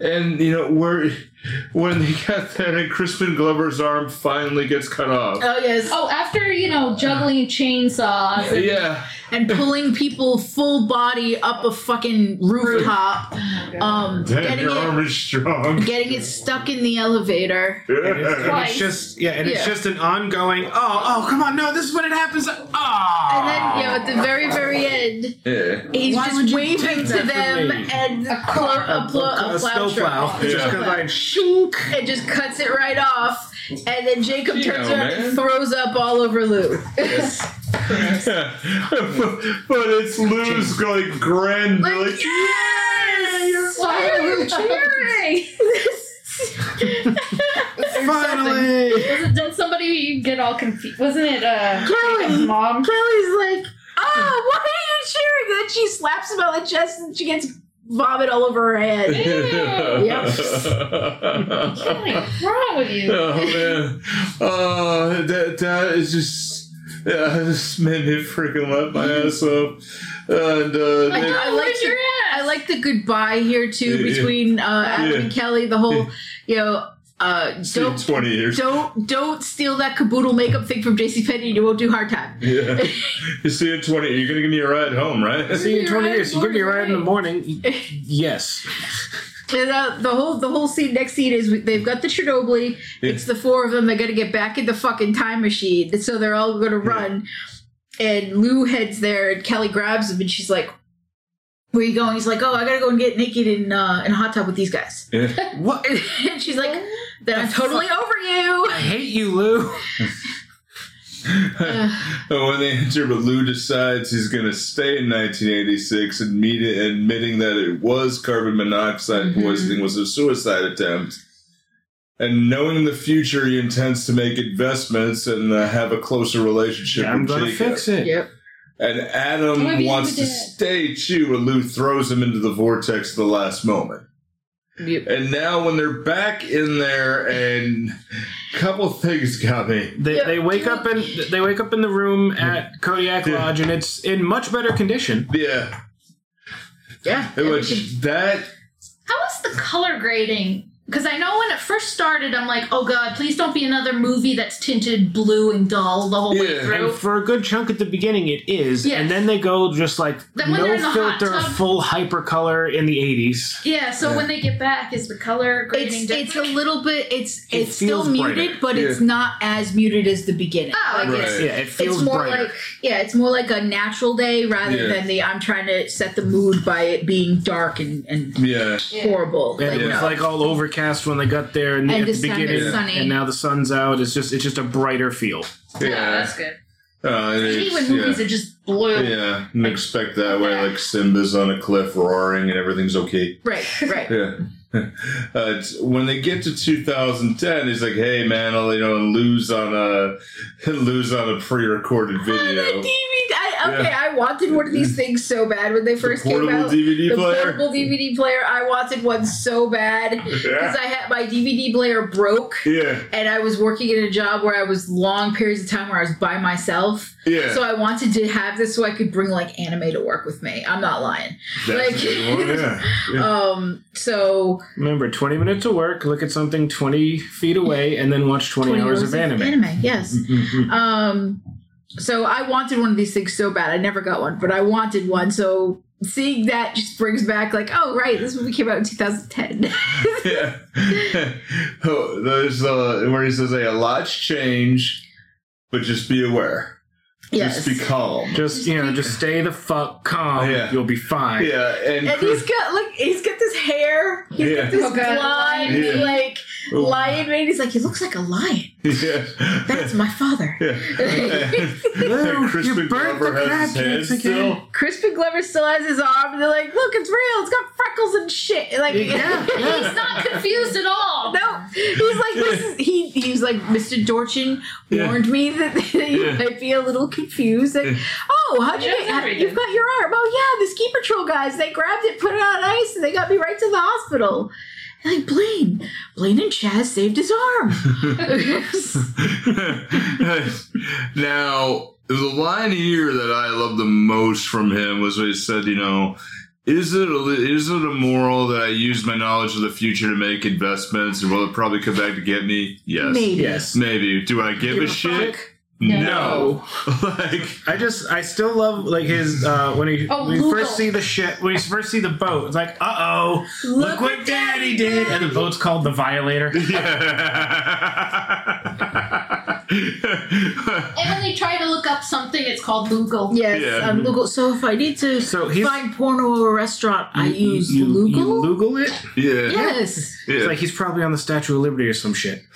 And you know where when they got that and Crispin Glover's arm finally gets cut off. oh, yes. Oh, after you know juggling chainsaws. and- Yeah, And pulling people full body up a fucking rooftop. Um, damn, getting your arm it, is strong. getting it stuck in the elevator. Yeah. And it's Twice. just yeah, and it's just an ongoing. Oh, oh, come on! No, this is when it happens. Oh, And then, you know, at the very, very end, Yeah. he's Why just waving to them and a, plow, a, plow, a, a plow snowplow. truck. Just Yeah. because I shink. It just cuts it right off, and then Jacob You turns know, around man. and throws up all over Lou. but it's Lou's like grand, like, like, yes! Why are you cheering? Finally. Was it, did somebody get all confused? Wasn't it uh, Kelly. Jacob's mom? Kelly's like, oh, what are you cheering. And then she slaps him on the chest and she gets vomit all over her head. Kelly, what's wrong with you? Oh man, oh that that is just yeah, this made me freaking laugh my ass off. And uh, I they- I like Where's your ass? I like the goodbye here too Yeah, yeah. between uh, Adam Yeah. and Kelly. The whole, you know, uh, see you in don't twenty years. don't don't steal that caboodle makeup thing from JCPenney. You won't do hard time. Yeah, you see you in twenty. You're gonna give me a ride home, right? See you in You're 20 right, years. You give me a ride in the morning, morning. Yes. And, uh, the whole the whole scene next scene is they've got the Chernobyl. It's the four of them. They got to get back in the fucking time machine. So they're all going to run. And Lou heads there, and Kelly grabs him, and she's like, "Where are you going?" He's like, "Oh, I gotta go and get naked in uh, in a hot tub with these guys." Yeah. What? And she's like, "Then I'm The totally over you." I hate you, Lou. Oh, when they enter, but Lou decides he's going to stay in 1986, admit admitting that it was carbon monoxide Mhm. poisoning was a suicide attempt. And knowing the future, he intends to make investments and uh, have a closer relationship Yeah, I'm gonna fix it. Yep. And Adam wants to Dad. stay too, and Lou throws him into the vortex at the last moment. Yep. And now, when they're back in there, and a couple things got me. They, Yeah. they wake up in they wake up in the room at Kodiak Yeah. Lodge and it's in much better condition. Yeah, Yeah. which that How was the color grading? Because I know when it first started, I'm like, oh god, please don't be another movie that's tinted blue and dull the whole way through. And for a good chunk at the beginning, it is, Yes. and then they go just like Then when they're in the no filter, tub- full hyper color in the '80s. yeah, so Yeah. when they get back, is the color grading It's it's a little bit it's It it's still feels muted, brighter. but it's not as muted as the beginning. Oh, like okay. it's, Yeah, it feels it's more brighter. like yeah, it's more like a natural day rather Yeah. than the I'm trying to set the mood by it being dark and, and yeah. horrible. and Like, it was no. like all overcast when they got there, and, And at this the time beginning, it's sunny. and now the sun's out. It's just it's just a brighter feel. yeah, Yeah. that's good. Uh, I hate it's- when movies yeah. are just blue. Yeah, and expect that way, like Simba's on a cliff roaring and everything's okay. right, right. Yeah. Uh, when they get to 2010, he's like, "Hey, man, I'll you know lose on a lose on a pre-recorded video, DVD. I, okay, Yeah. I wanted one of these things so bad when they the first came portable out. DVD the player." portable DVD player. I wanted one so bad because yeah. I had my DVD player broke. yeah, and I was working in a job where I was long periods of time where I was by myself. yeah. So I wanted to have this so I could bring like anime to work with me. I'm not lying. That's like- a good one. Yeah. yeah. Um, so Remember, 20 minutes of work, look at something 20 feet away, and then watch 20, hours, of anime. Anime, yes. um, so I wanted one of these things so bad. I never got one, but I wanted one. So seeing that just brings back like, oh right, this movie came out in 2010. yeah. oh, there's uh, where he says, "Hey, a lot's change, but just be aware. Yes. Just be calm." Just, you know, just stay the fuck calm. Yeah. You'll be fine. yeah, and, and he's got like he's got this hair. He's Yeah. got this Oh, blonde Yeah. like lion mane. He's like he looks like a lion. Yeah, That's my father. yeah. Lou, Crispin you burnt Glover the has his crab head cakes again. still. Crispin Glover still has his arm, and they're like, "Look, it's real. It's got freckles and shit." Like, Yeah, He's not confused at all. no, he's like, "This is he." He's like, "Mr. Dorchen Yeah. warned me that you Yeah. might be a little confused." Like, oh, how'd you get? knows How, everything. you've got your arm. Oh yeah, the ski patrol guys. They grabbed it, put it on ice, and they got me right to the hospital. And like Blaine, Blaine and Chaz saved his arm. now, the line here that I love the most from him was when he said, you know, is it a, is it a moral that I use my knowledge of the future to make investments and will it probably come back to get me? Yes. Maybe. Yes. Maybe. Do I give, Give a a shit? Fuck? No. like, I just, I still love like his uh when he Oh, when you Google. first see the shit when you first see the boat. It's like, uh oh, look, what Daddy did, and the boat's called the Violator. yeah. And when they try to look up something, it's called Google. Yes, Yeah. um, Google. So if I need to So he's find porno or a restaurant, I use you, Google. You Google it. yeah. yes. Yeah. It's like he's probably on the Statue of Liberty or some shit.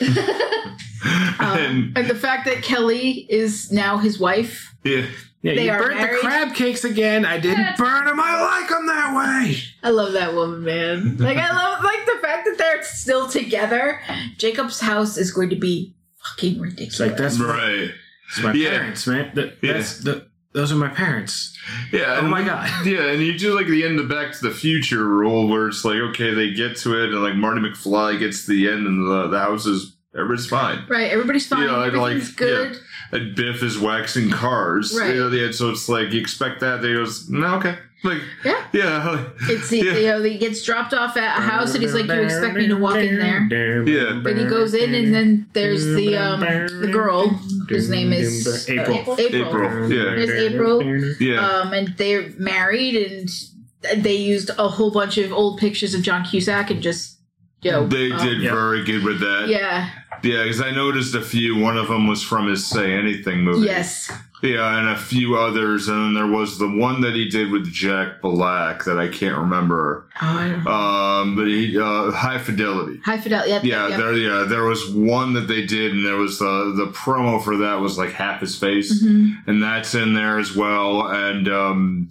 Um, and, and the fact that Kelly is now his wife. yeah. Yeah, They you are burnt married? the crab cakes again. I didn't Yes. burn them. I like them that way. I love that woman, man. Like I love like the fact that they're still together. Jacob's house is going to be fucking ridiculous. Like that's Right. that's my Yeah. parents, man. That, Yeah. That's the those are my parents. Yeah. Oh my God. Yeah, and you do like the end of Back to the Future rule where it's like, okay, they get to it, and like Marty McFly gets to the end, and the, the house is everybody's fine. Right, everybody's fine. Yeah, like- Everything's like, good. And Biff is waxing cars. Right. You know, yeah, so it's like you expect that. They goes, no, okay. Like, Yeah. yeah. It's Yeah. you know he gets dropped off at a house and he's like, "You expect me to walk in there?" Yeah. But he goes in and then there's the um the girl whose name is uh, April. April. April. Yeah. There's April. Yeah. Um, and they're married and they used a whole bunch of old pictures of John Cusack and just you know they um, did yeah. very good with that. yeah Yeah, because I noticed a few. One of them was from his Say Anything movie. yes Yeah, and a few others, and then there was the one that he did with Jack Black that I can't remember. oh, I don't know. Um, but he uh, High Fidelity. high fidelity yep, Yeah, yep, there. Yeah, there was one that they did, and there was the the promo for that was like half his face, Mhm. and that's in there as well. And um,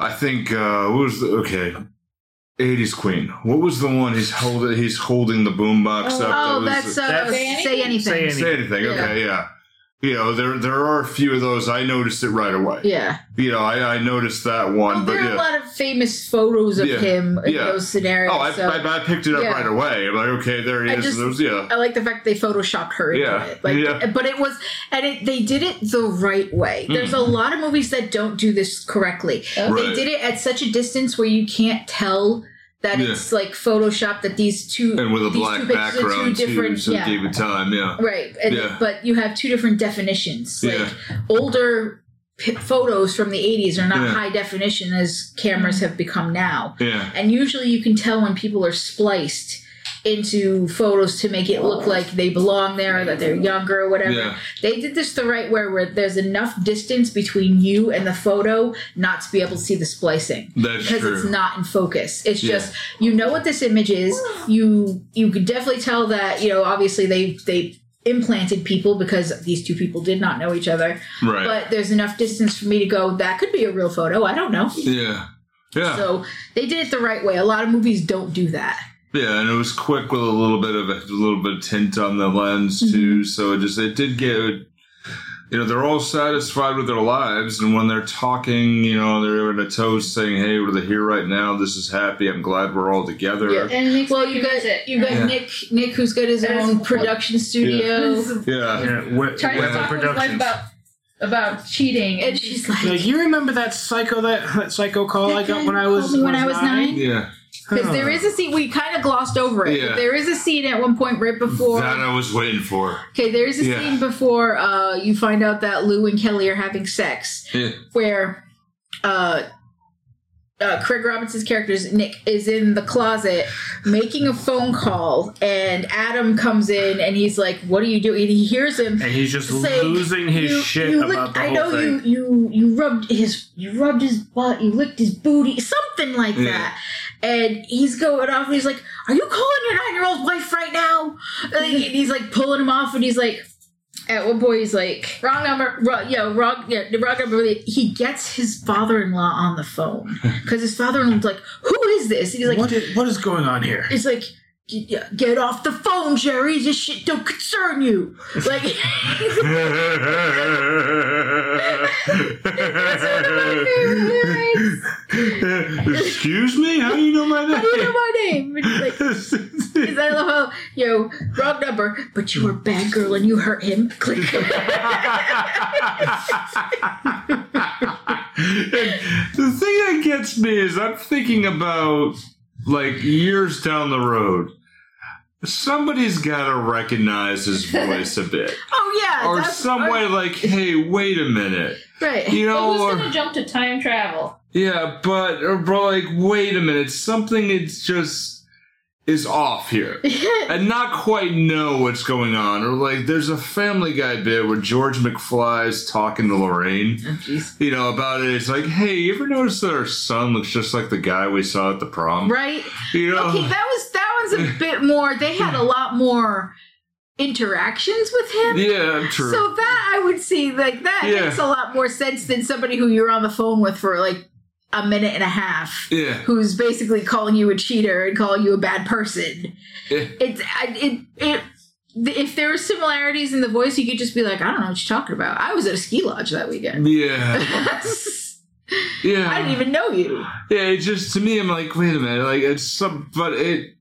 I think uh, what was the, okay. 80s Queen. What was the one he's holding? He's holding the boombox up. oh that that's was, uh, That's- say anything, Say Anything. Say anything. Okay, yeah. You know, there there are a few of those. I noticed it right away. yeah You know, I, I noticed that one, well, but there are yeah. a lot of famous photos of Yeah, him in yeah. those scenarios Oh, I, so I, I picked it up yeah. right away. I'm like, okay, there he I is. just- and those, yeah. I like the fact they photoshopped her into Yeah, it. Like, yeah. but it was, and it, they did it the right way. Mm. There's a lot of movies that don't do this correctly. They Right. did it at such a distance where you can't tell that Yeah. it's like photoshopped. That these two And with a these black two pictures are background two too, different, so yeah, it gave it time. Yeah. right. And, Yeah. But you have two different definitions. Like Yeah. older p- photos from the 80s are not Yeah. high definition as cameras have become now. Yeah. And usually you can tell when people are spliced into photos to make it look like they belong there, that they're younger or whatever. Yeah. They did this the right way where there's enough distance between you and the photo not to be able to see the splicing. That's Because true. it's not in focus. It's Yeah. just you know what this image is. You you could definitely tell that, you know, obviously they they implanted people because these two people did not know each other. right. But there's enough distance for me to go, that could be a real photo. I don't know. yeah. Yeah. So they did it the right way. A lot of movies don't do that. Yeah, and it was quick with a little bit of a, a little bit of tint on the lens Mm-hmm. too. So it just it did get. You know, they're all satisfied with their lives, and when they're talking, you know, they're in a toast saying, "Hey, we're here right now. This is happy. I'm glad we're all together." Yeah. And it makes Well, me you got visit. you got Yeah. Nick Nick who's got his As- own production studio. Yeah. Yeah, Wh- trying to Weather talk to his wife Productions. about about cheating, And she's like, Like, you remember that psycho that, that psycho call That I got when I was when I was nine? Yeah. Because there is a scene we kind of glossed over it. Yeah. But there is a scene at one point right before. That I was waiting for. Okay, there is a Yeah. scene before uh, you find out that Lou and Kelly are having sex, Yeah. where uh, uh, Craig Robinson's character Nick is in the closet making a phone call, and Adam comes in and he's like, "What are you doing?" And he hears him And he's just say, losing his you- shit you about licked- the I whole know thing. you you you rubbed his you rubbed his butt, you licked his booty, something like Yeah. that. And he's going off and he's like, Are you calling your nine year old wife right now? And he's like pulling him off and he's like at one point he's like wrong number. Wrong, yeah, wrong, yeah, wrong number. He gets his father-in-law on the phone because his father-in-law's like, "Who is this?" And he's like, what, is, what is going on here? "It's like, get get off the phone, Jerry. This shit don't concern you." Like, Excuse me? How do you know my name? how do you know my name? Like, Because I love how, you know, wrong number, but you were a bad girl and you hurt him. Click. the thing that gets me is I'm thinking about like years down the road. Somebody's got to recognize his voice a bit, oh, yeah. or some way like, "Hey, wait a minute," Right. you know, who's or gonna jump to time travel? Yeah, but or bro, like, wait a minute, something is just is off here. and not quite know what's going on. Or like, there's a Family Guy bit where George McFly's talking to Lorraine. Oh. You know about it. It's like, hey, you ever notice that our son looks just like the guy we saw at the prom? Right? You know? Okay, that was that one's a bit more. They had a lot more interactions with him. yeah, true. So that I would see like that Yeah. makes a lot more sense than somebody who you're on the phone with for like a minute and a half. yeah, Who's basically calling you a cheater and calling you a bad person. yeah, It's I- it it if there were similarities in the voice, you could just be like, I don't know what you're talking about. I was at a ski lodge that weekend. Yeah. Yeah. I didn't even know you. Yeah, it just to me, I'm like, wait a minute, like it's some, but it,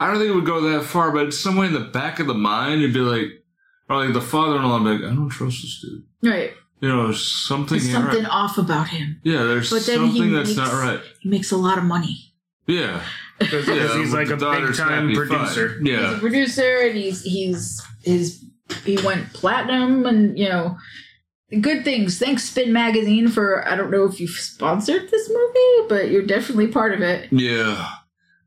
I don't think it would go that far, but it's somewhere in the back of the mind, you'd be like, or like the father-in-law, be like, I don't trust this dude. Right. You know, there's something, There's something right. off about him. Yeah, there's But then he something that's makes- not right. He makes a lot of money. Yeah, Because yeah, he's like a big time happy, producer. fine. He's a producer, and he's he's his he went platinum, and you know. Good things. Thanks, Spin Magazine, for I don't know if you've sponsored this movie, but you're definitely part of it. yeah.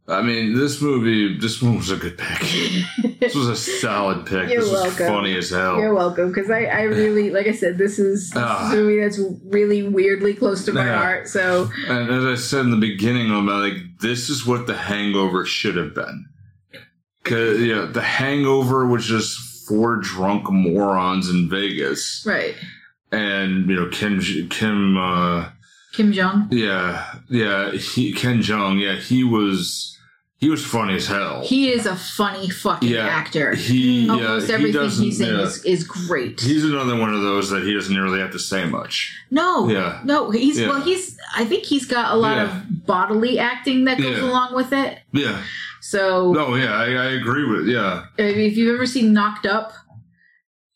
I mean, this movie, this one was a good pick. This was a solid pick. You're this was welcome. funny as hell. You're welcome, because I, I really, like I said, this is, this Ah. is a movie that's really weirdly close to my Yeah. heart. So, And as I said in the beginning, I'm like, this is what the Hangover should have been. Cause yeah, the Hangover was just four drunk morons in Vegas, right. and you know Kim Kim, uh, Kim Jong. yeah, yeah, he, Ken Jeong, yeah, he was he was funny as hell. He is a funny fucking Yeah. actor. He, Almost yeah, everything doesn't. he's in yeah. is, is great. He's another one of those that he doesn't really have to say much. no, Yeah. no, he's Yeah. well, he's. I think he's got a lot Yeah. of bodily acting that goes Yeah. along with it. Yeah. So, No, yeah, I, I agree with. Yeah. if you've ever seen Knocked Up,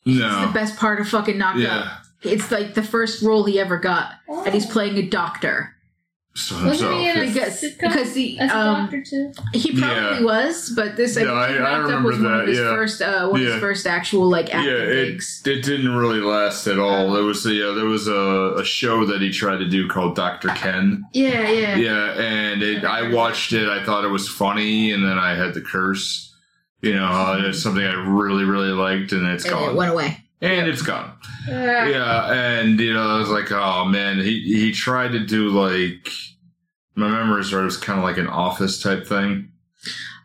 it's the best part of fucking Knocked Yeah. Up. It's like the first role he ever got, and he's oh. playing a doctor. So Wasn't he in a Because- sitcom because he, as a um, doctor too? He probably Yeah. was, but this I Yeah, I- I Up remember was one of his yeah. first, uh, one of Yeah. his first actual like acting yeah, it, gigs. it didn't really last at all. There was a, yeah, there was a, a show that he tried to do called Doctor Ken. Yeah, yeah. Yeah, and it, I watched it. I thought it was funny, and then I had to curse. You know, uh, it's something I really, really liked, and it's and gone. it went away. And it's gone. Uh, Yeah, and you know, I was like, oh man, he he tried to do like my memories are it was kind of like an office type thing.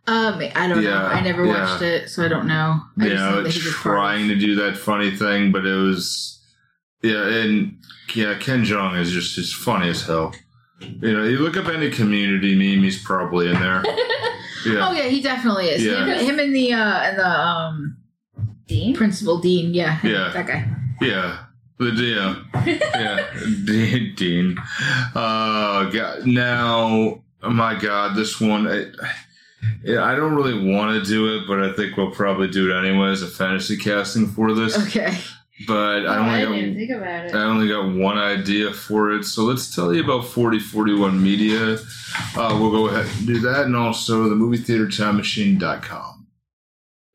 Um, I don't know. I never yeah. watched it, so I don't know. I you just know, that he was part of- trying to do that funny thing, but it was, yeah, and yeah, Ken Jeong is just just funny as hell. You know, you look up any community meme, he's probably in there. Yeah, Oh yeah, he definitely is. Yeah. Him, him and the uh and the um Dean? principal dean. Yeah, Yeah. that guy. yeah, the yeah, yeah, Dean. Dean. Uh, God, now, oh my God, this one. I, I don't really want to do it, but I think we'll probably do it anyway as a fantasy casting for this. Okay. But I Oh, I only didn't got think about it. I only got one idea for it, so let's tell you about 4041 Media. Uh, we'll go ahead and do that, and also the movie theater time movietheatertimemachine.com.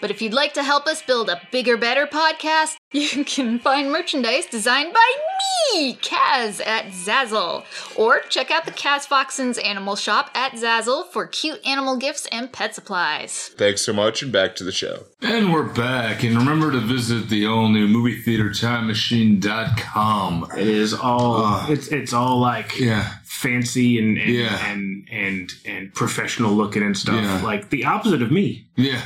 But if you'd like to help us build a bigger, better podcast, you can find merchandise designed by me, Kaz, at Zazzle. Or check out the Kaz Foxen's Animal Shop at Zazzle for cute animal gifts and pet supplies. Thanks so much, and back to the show. And we're back, and remember to visit the all new movietheatertimemachine.com. It is all Ah. it's it's all like Yeah. Fancy and and, Yeah. and and and professional looking and stuff. Yeah. Like the opposite of me. Yeah.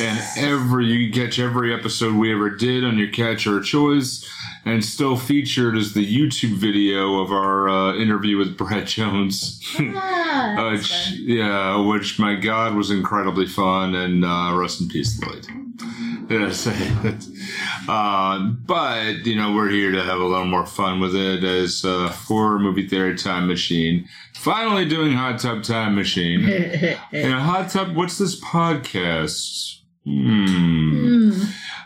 and every you can catch every episode we ever did on your catch or choice. And still featured is the YouTube video of our uh, interview with Brett Jones. Ah, that's which, yeah, which my God was incredibly fun, and uh, rest in peace, Lloyd. Yes, uh, but you know we're here to have a little more fun with it as uh, for movie theater time machine. Finally doing hot tub time machine. and hot tub. What's this podcast? Hmm. Hmm.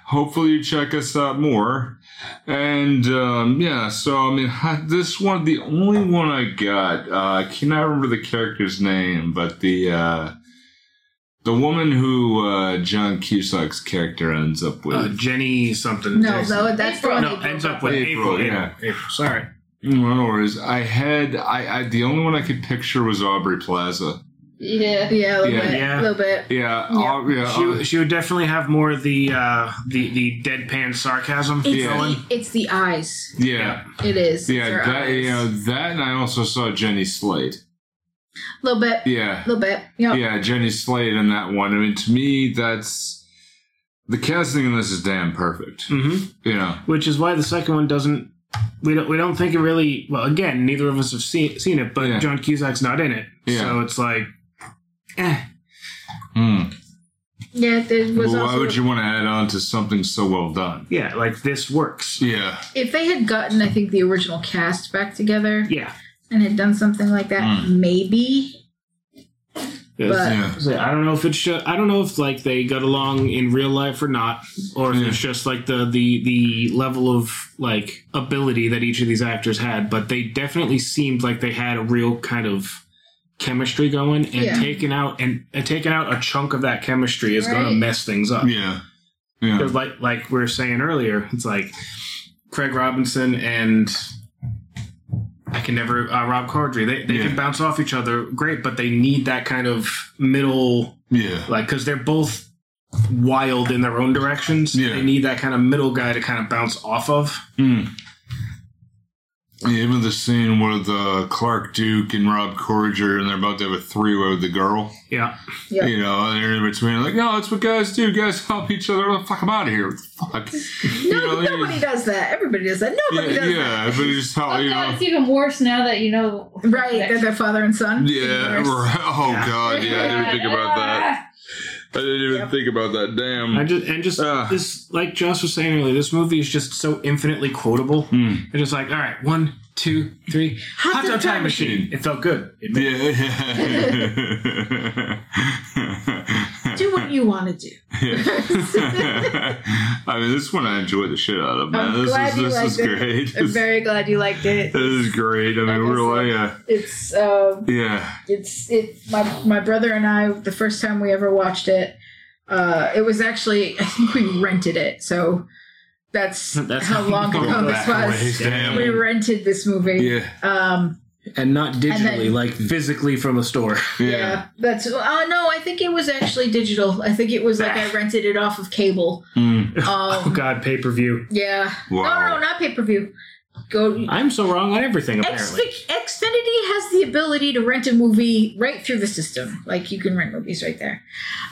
Hopefully you check us out more. And um, yeah, so I mean, this one, the only one I got, uh, I cannot remember the character's name, but the uh, the woman who uh, John Cusack's character ends up with. Uh, Jenny something. No, no, that's the one. no, April ends up with April, April. yeah. April, April. Sorry. no worries. I had I, I the only one I could picture was Aubrey Plaza. Yeah. Yeah, a little Yeah. bit. Yeah. A little bit. Yeah, all- yeah. She, all- she would definitely have more of the uh, the the deadpan sarcasm It's, Yeah. the, it's the eyes. yeah, It is. It's yeah. her That eyes. you know that, and I also saw Jenny Slate. A little bit. Yeah, A little bit. Yep. yeah, Jenny Slate in that one. I mean, to me, that's the casting in this is damn perfect. hmm You know, Which is why the second one doesn't. We don't. We don't think it really. Well, again, neither of us have seen seen it, but Yeah. John Cusack's not in it, Yeah. so it's like, eh. Hmm. Yeah, there was Well, why also. would you want to add on to something so well done? Yeah, like this works. Yeah, if they had gotten, I think, the original cast back together Yeah. And had done something like that, Hmm. maybe. But yeah, I don't know if it's just, I don't know if like they got along in real life or not, or if Yeah. it's just like the the the level of like ability that each of these actors had. But they definitely seemed like they had a real kind of chemistry going, and Yeah. taking out and, and taking out a chunk of that chemistry is going to mess things up. yeah, yeah. 'Cause like like we were saying earlier, it's like Craig Robinson and I can never uh, Rob Corddry. They they Yeah. can bounce off each other great, but they need that kind of middle Yeah, like because they're both wild in their own directions. Yeah. They need that kind of middle guy to kind of bounce off of. Hmm. Yeah, even the scene with uh, Clark Duke and Rob Corddry, and they're about to have a three-way with the girl. Yeah, Yeah. You know, and they're in between, like, no, that's what guys do. Guys help each other. What the fuck, I'm out of here. What the fuck? You no, know, they- nobody does that. Everybody does that. Yeah, Nobody does that. yeah, but it's just how Oh, you God, know. it's even worse now that you know. Right, that they're their father and son. Yeah, right. Oh Yeah. god, yeah, I didn't think about that. I didn't even Yep. think about that. Damn. I just and just Ah. this like Josh was saying earlier, this movie is just so infinitely quotable. Hmm. It's just like all right, one, two, three. Hot, tub time machine. It felt good. It made- Yeah. Do what you want to do. Yeah. I mean, this one I enjoyed the shit out of, man. I'm this glad is you this liked is it. great. I'm very glad you liked it. this is great. I mean, Like I we're like, uh, It's um, yeah, it's it. My my brother and I, the first time we ever watched it, uh, it was actually I think we rented it. So that's, That's how long ago long this was. Damn. We rented this movie. yeah, Um, and not digitally, then- like physically from a store. yeah. yeah. that's. Oh no, I think it was actually digital. I think it was like I rented it off of cable. Mm. oh Um, God, pay per view. yeah. Wow. No, no, no, not pay per view. Go. I'm so wrong on everything. X- Apparently, Xfinity has the ability to rent a movie right through the system. Like you can rent movies right there.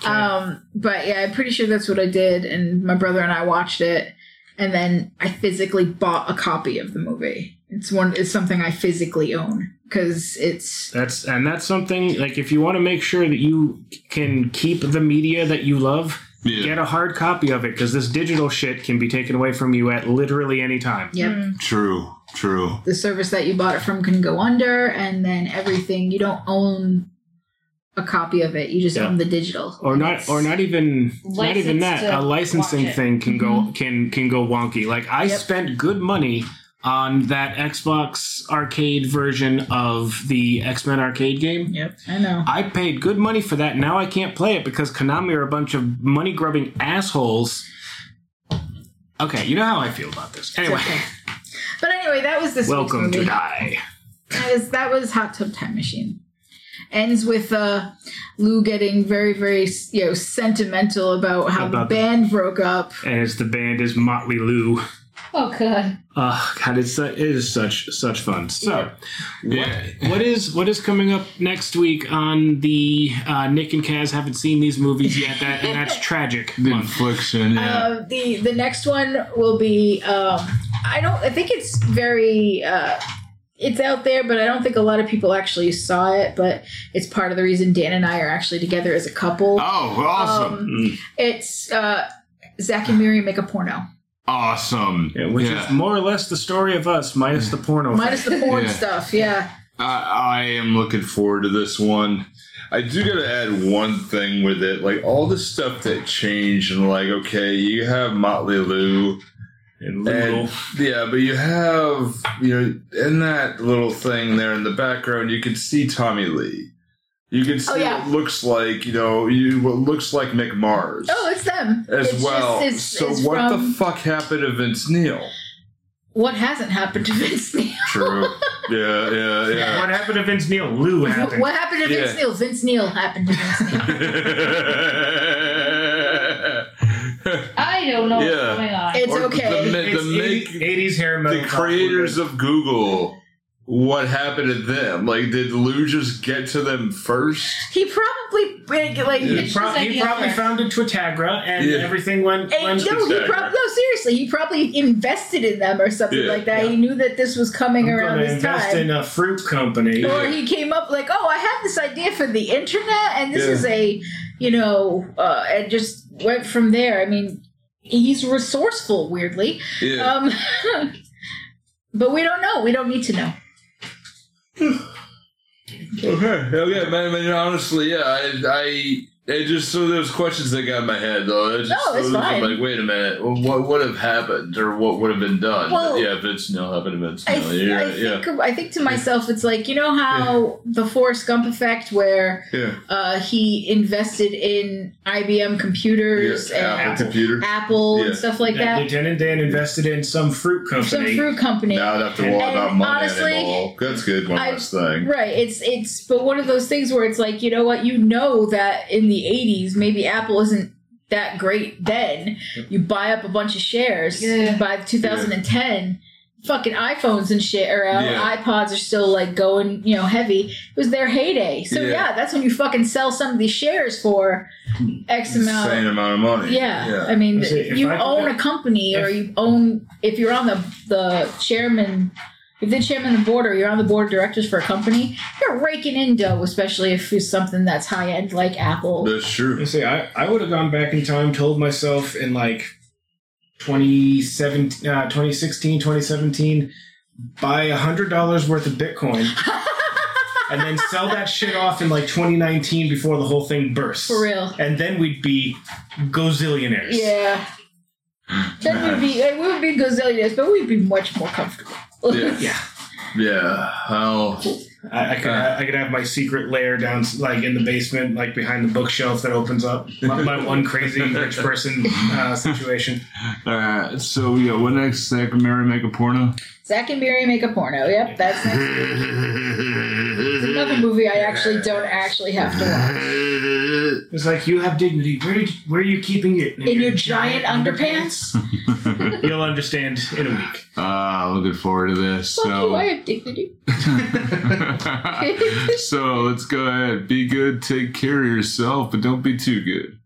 Um, but yeah, I'm pretty sure that's what I did, and my brother and I watched it, and then I physically bought a copy of the movie. It's one. It's something I physically own because it's that's and that's something like if you want to make sure that you can keep the media that you love. Yeah. Get a hard copy of it because this digital shit can be taken away from you at literally any time. yep. Hmm. True, true. The service that you bought it from can go under, and then everything you don't own a copy of it. You just Yeah. own the digital, or not or not even not even that a licensing watch it. thing can go mm-hmm. can can go wonky like i Yep. spent good money on that xbox arcade version of the x-men arcade game Yep, I know. i paid good money for that now i can't play it because konami are a bunch of money grubbing assholes okay you know how i feel about this anyway Okay. But anyway, that was this welcome week's to die That was that was Hot Tub Time Machine. Ends with uh, Lou getting very very you know sentimental about how About the the- band broke up. and it's the band is motley lou Oh god. Oh God, it's su- it is such such fun. So, Yeah. what, what is what is coming up next week on the uh, Nick and Kaz haven't seen these movies yet? That and that's tragic. The month. infliction, yeah. Uh, the the next one will be um, I don't I think it's very uh, it's out there, but I don't think a lot of people actually saw it. But it's part of the reason Dan and I are actually together as a couple. oh, awesome. Um, Mm. it's uh, Zack and Miri make a porno. awesome. Yeah, which Yeah. is more or less the story of us, minus the porno. Minus the porn Yeah. stuff, yeah. I, I am looking forward to this one. I do got to add one thing with it, like all the stuff that changed, and like, okay, you have Motley Lou, and and yeah, but you have you know in that little thing there in the background, you can see Tommy Lee. You can see Oh, yeah. what looks like you know you what looks like Mick Mars Oh, it's them as It's well. just- it's- so it's what from- the fuck happened to Vince Neil? what hasn't happened to Vince Neil? True. Yeah, yeah, yeah. What happened to Vince Neil? Lou happened. What happened to Vince Yeah. Neil? Vince Neil happened to Vince Neil. Oh, I don't know Yeah. what's going on. It's Or okay. The, ma- It's the, make, 80s hair metal. the creators of Google, what happened to them? Like, did Lou just get to them first? He probably like Yeah. He, pro- he probably founded Twitagra and Yeah. everything went. And went no, he Exactly. no seriously. He probably invested in them or something Yeah. like that. Yeah. He knew that this was coming I'm around gonna this invest time. in a fruit company. or he came up like, "Oh, I have this idea for the internet, and this Yeah. is a, you know," uh, and just went from there. I mean, he's resourceful, weirdly, Yeah. um, but we don't know. We don't need to know. Okay. Okay, man. I mean, honestly, yeah, I, I, it just so those questions that got in my head though. It just, No, it's it was fine. Like, wait a minute, what would have happened, or what would have been done? Well, yeah, Vince Neil happened to Vince I, Neil. th- yeah, I yeah, think I think to myself, it's like you know how the Forrest Gump effect, where yeah. uh, he invested in IBM computers yeah. and Apple computer. Apple Yeah. and stuff like And that. Lieutenant Dan invested in some fruit company. Some fruit company. Now I'd have to worry about money honestly, anymore. That's good. One I- less thing. Right. It's it's but one of those things where it's like, you know what, you know that in the eighties maybe Apple isn't that great then. You buy up a bunch of shares Yeah. by two thousand and ten. Fucking iPhones and shit are out. Yeah. iPods are still like going, you know, heavy. It was their heyday. So Yeah. yeah, that's when you fucking sell some of these shares for X amount. Insane amount of money. Yeah. I mean, I you I own a company, or if- you own if you're on the the chairman. If the chairman of the board or you're on the board of directors for a company, you're raking in dough, especially if it's something that's high end like Apple. That's true. You see, I, I would have gone back in time, told myself in like 2017, uh, 2016, 2017, buy $100 worth of Bitcoin and then sell that shit off in like 2019 before the whole thing bursts. For real. And then we'd be gozillionaires. Yeah. Then we'd be like, we would be gazillionaires, but we'd be much more comfortable. Yeah. Yeah. Yeah. Well, I, I could Uh. I could have my secret lair down like in the basement, like behind the bookshelf that opens up. My, my one crazy rich person uh, situation. all right. So yeah, what next? Zack and Miri make a porno. Zack and Miri make a porno. Yep, that's next. It's another movie I actually don't actually have to watch. It's like you have dignity. Where did where are you keeping it? In your giant underpants? You'll understand in a week. Ah, looking forward to this. Fuck you, I have dignity. so let's go ahead. Be good. Take care of yourself, but don't be too good.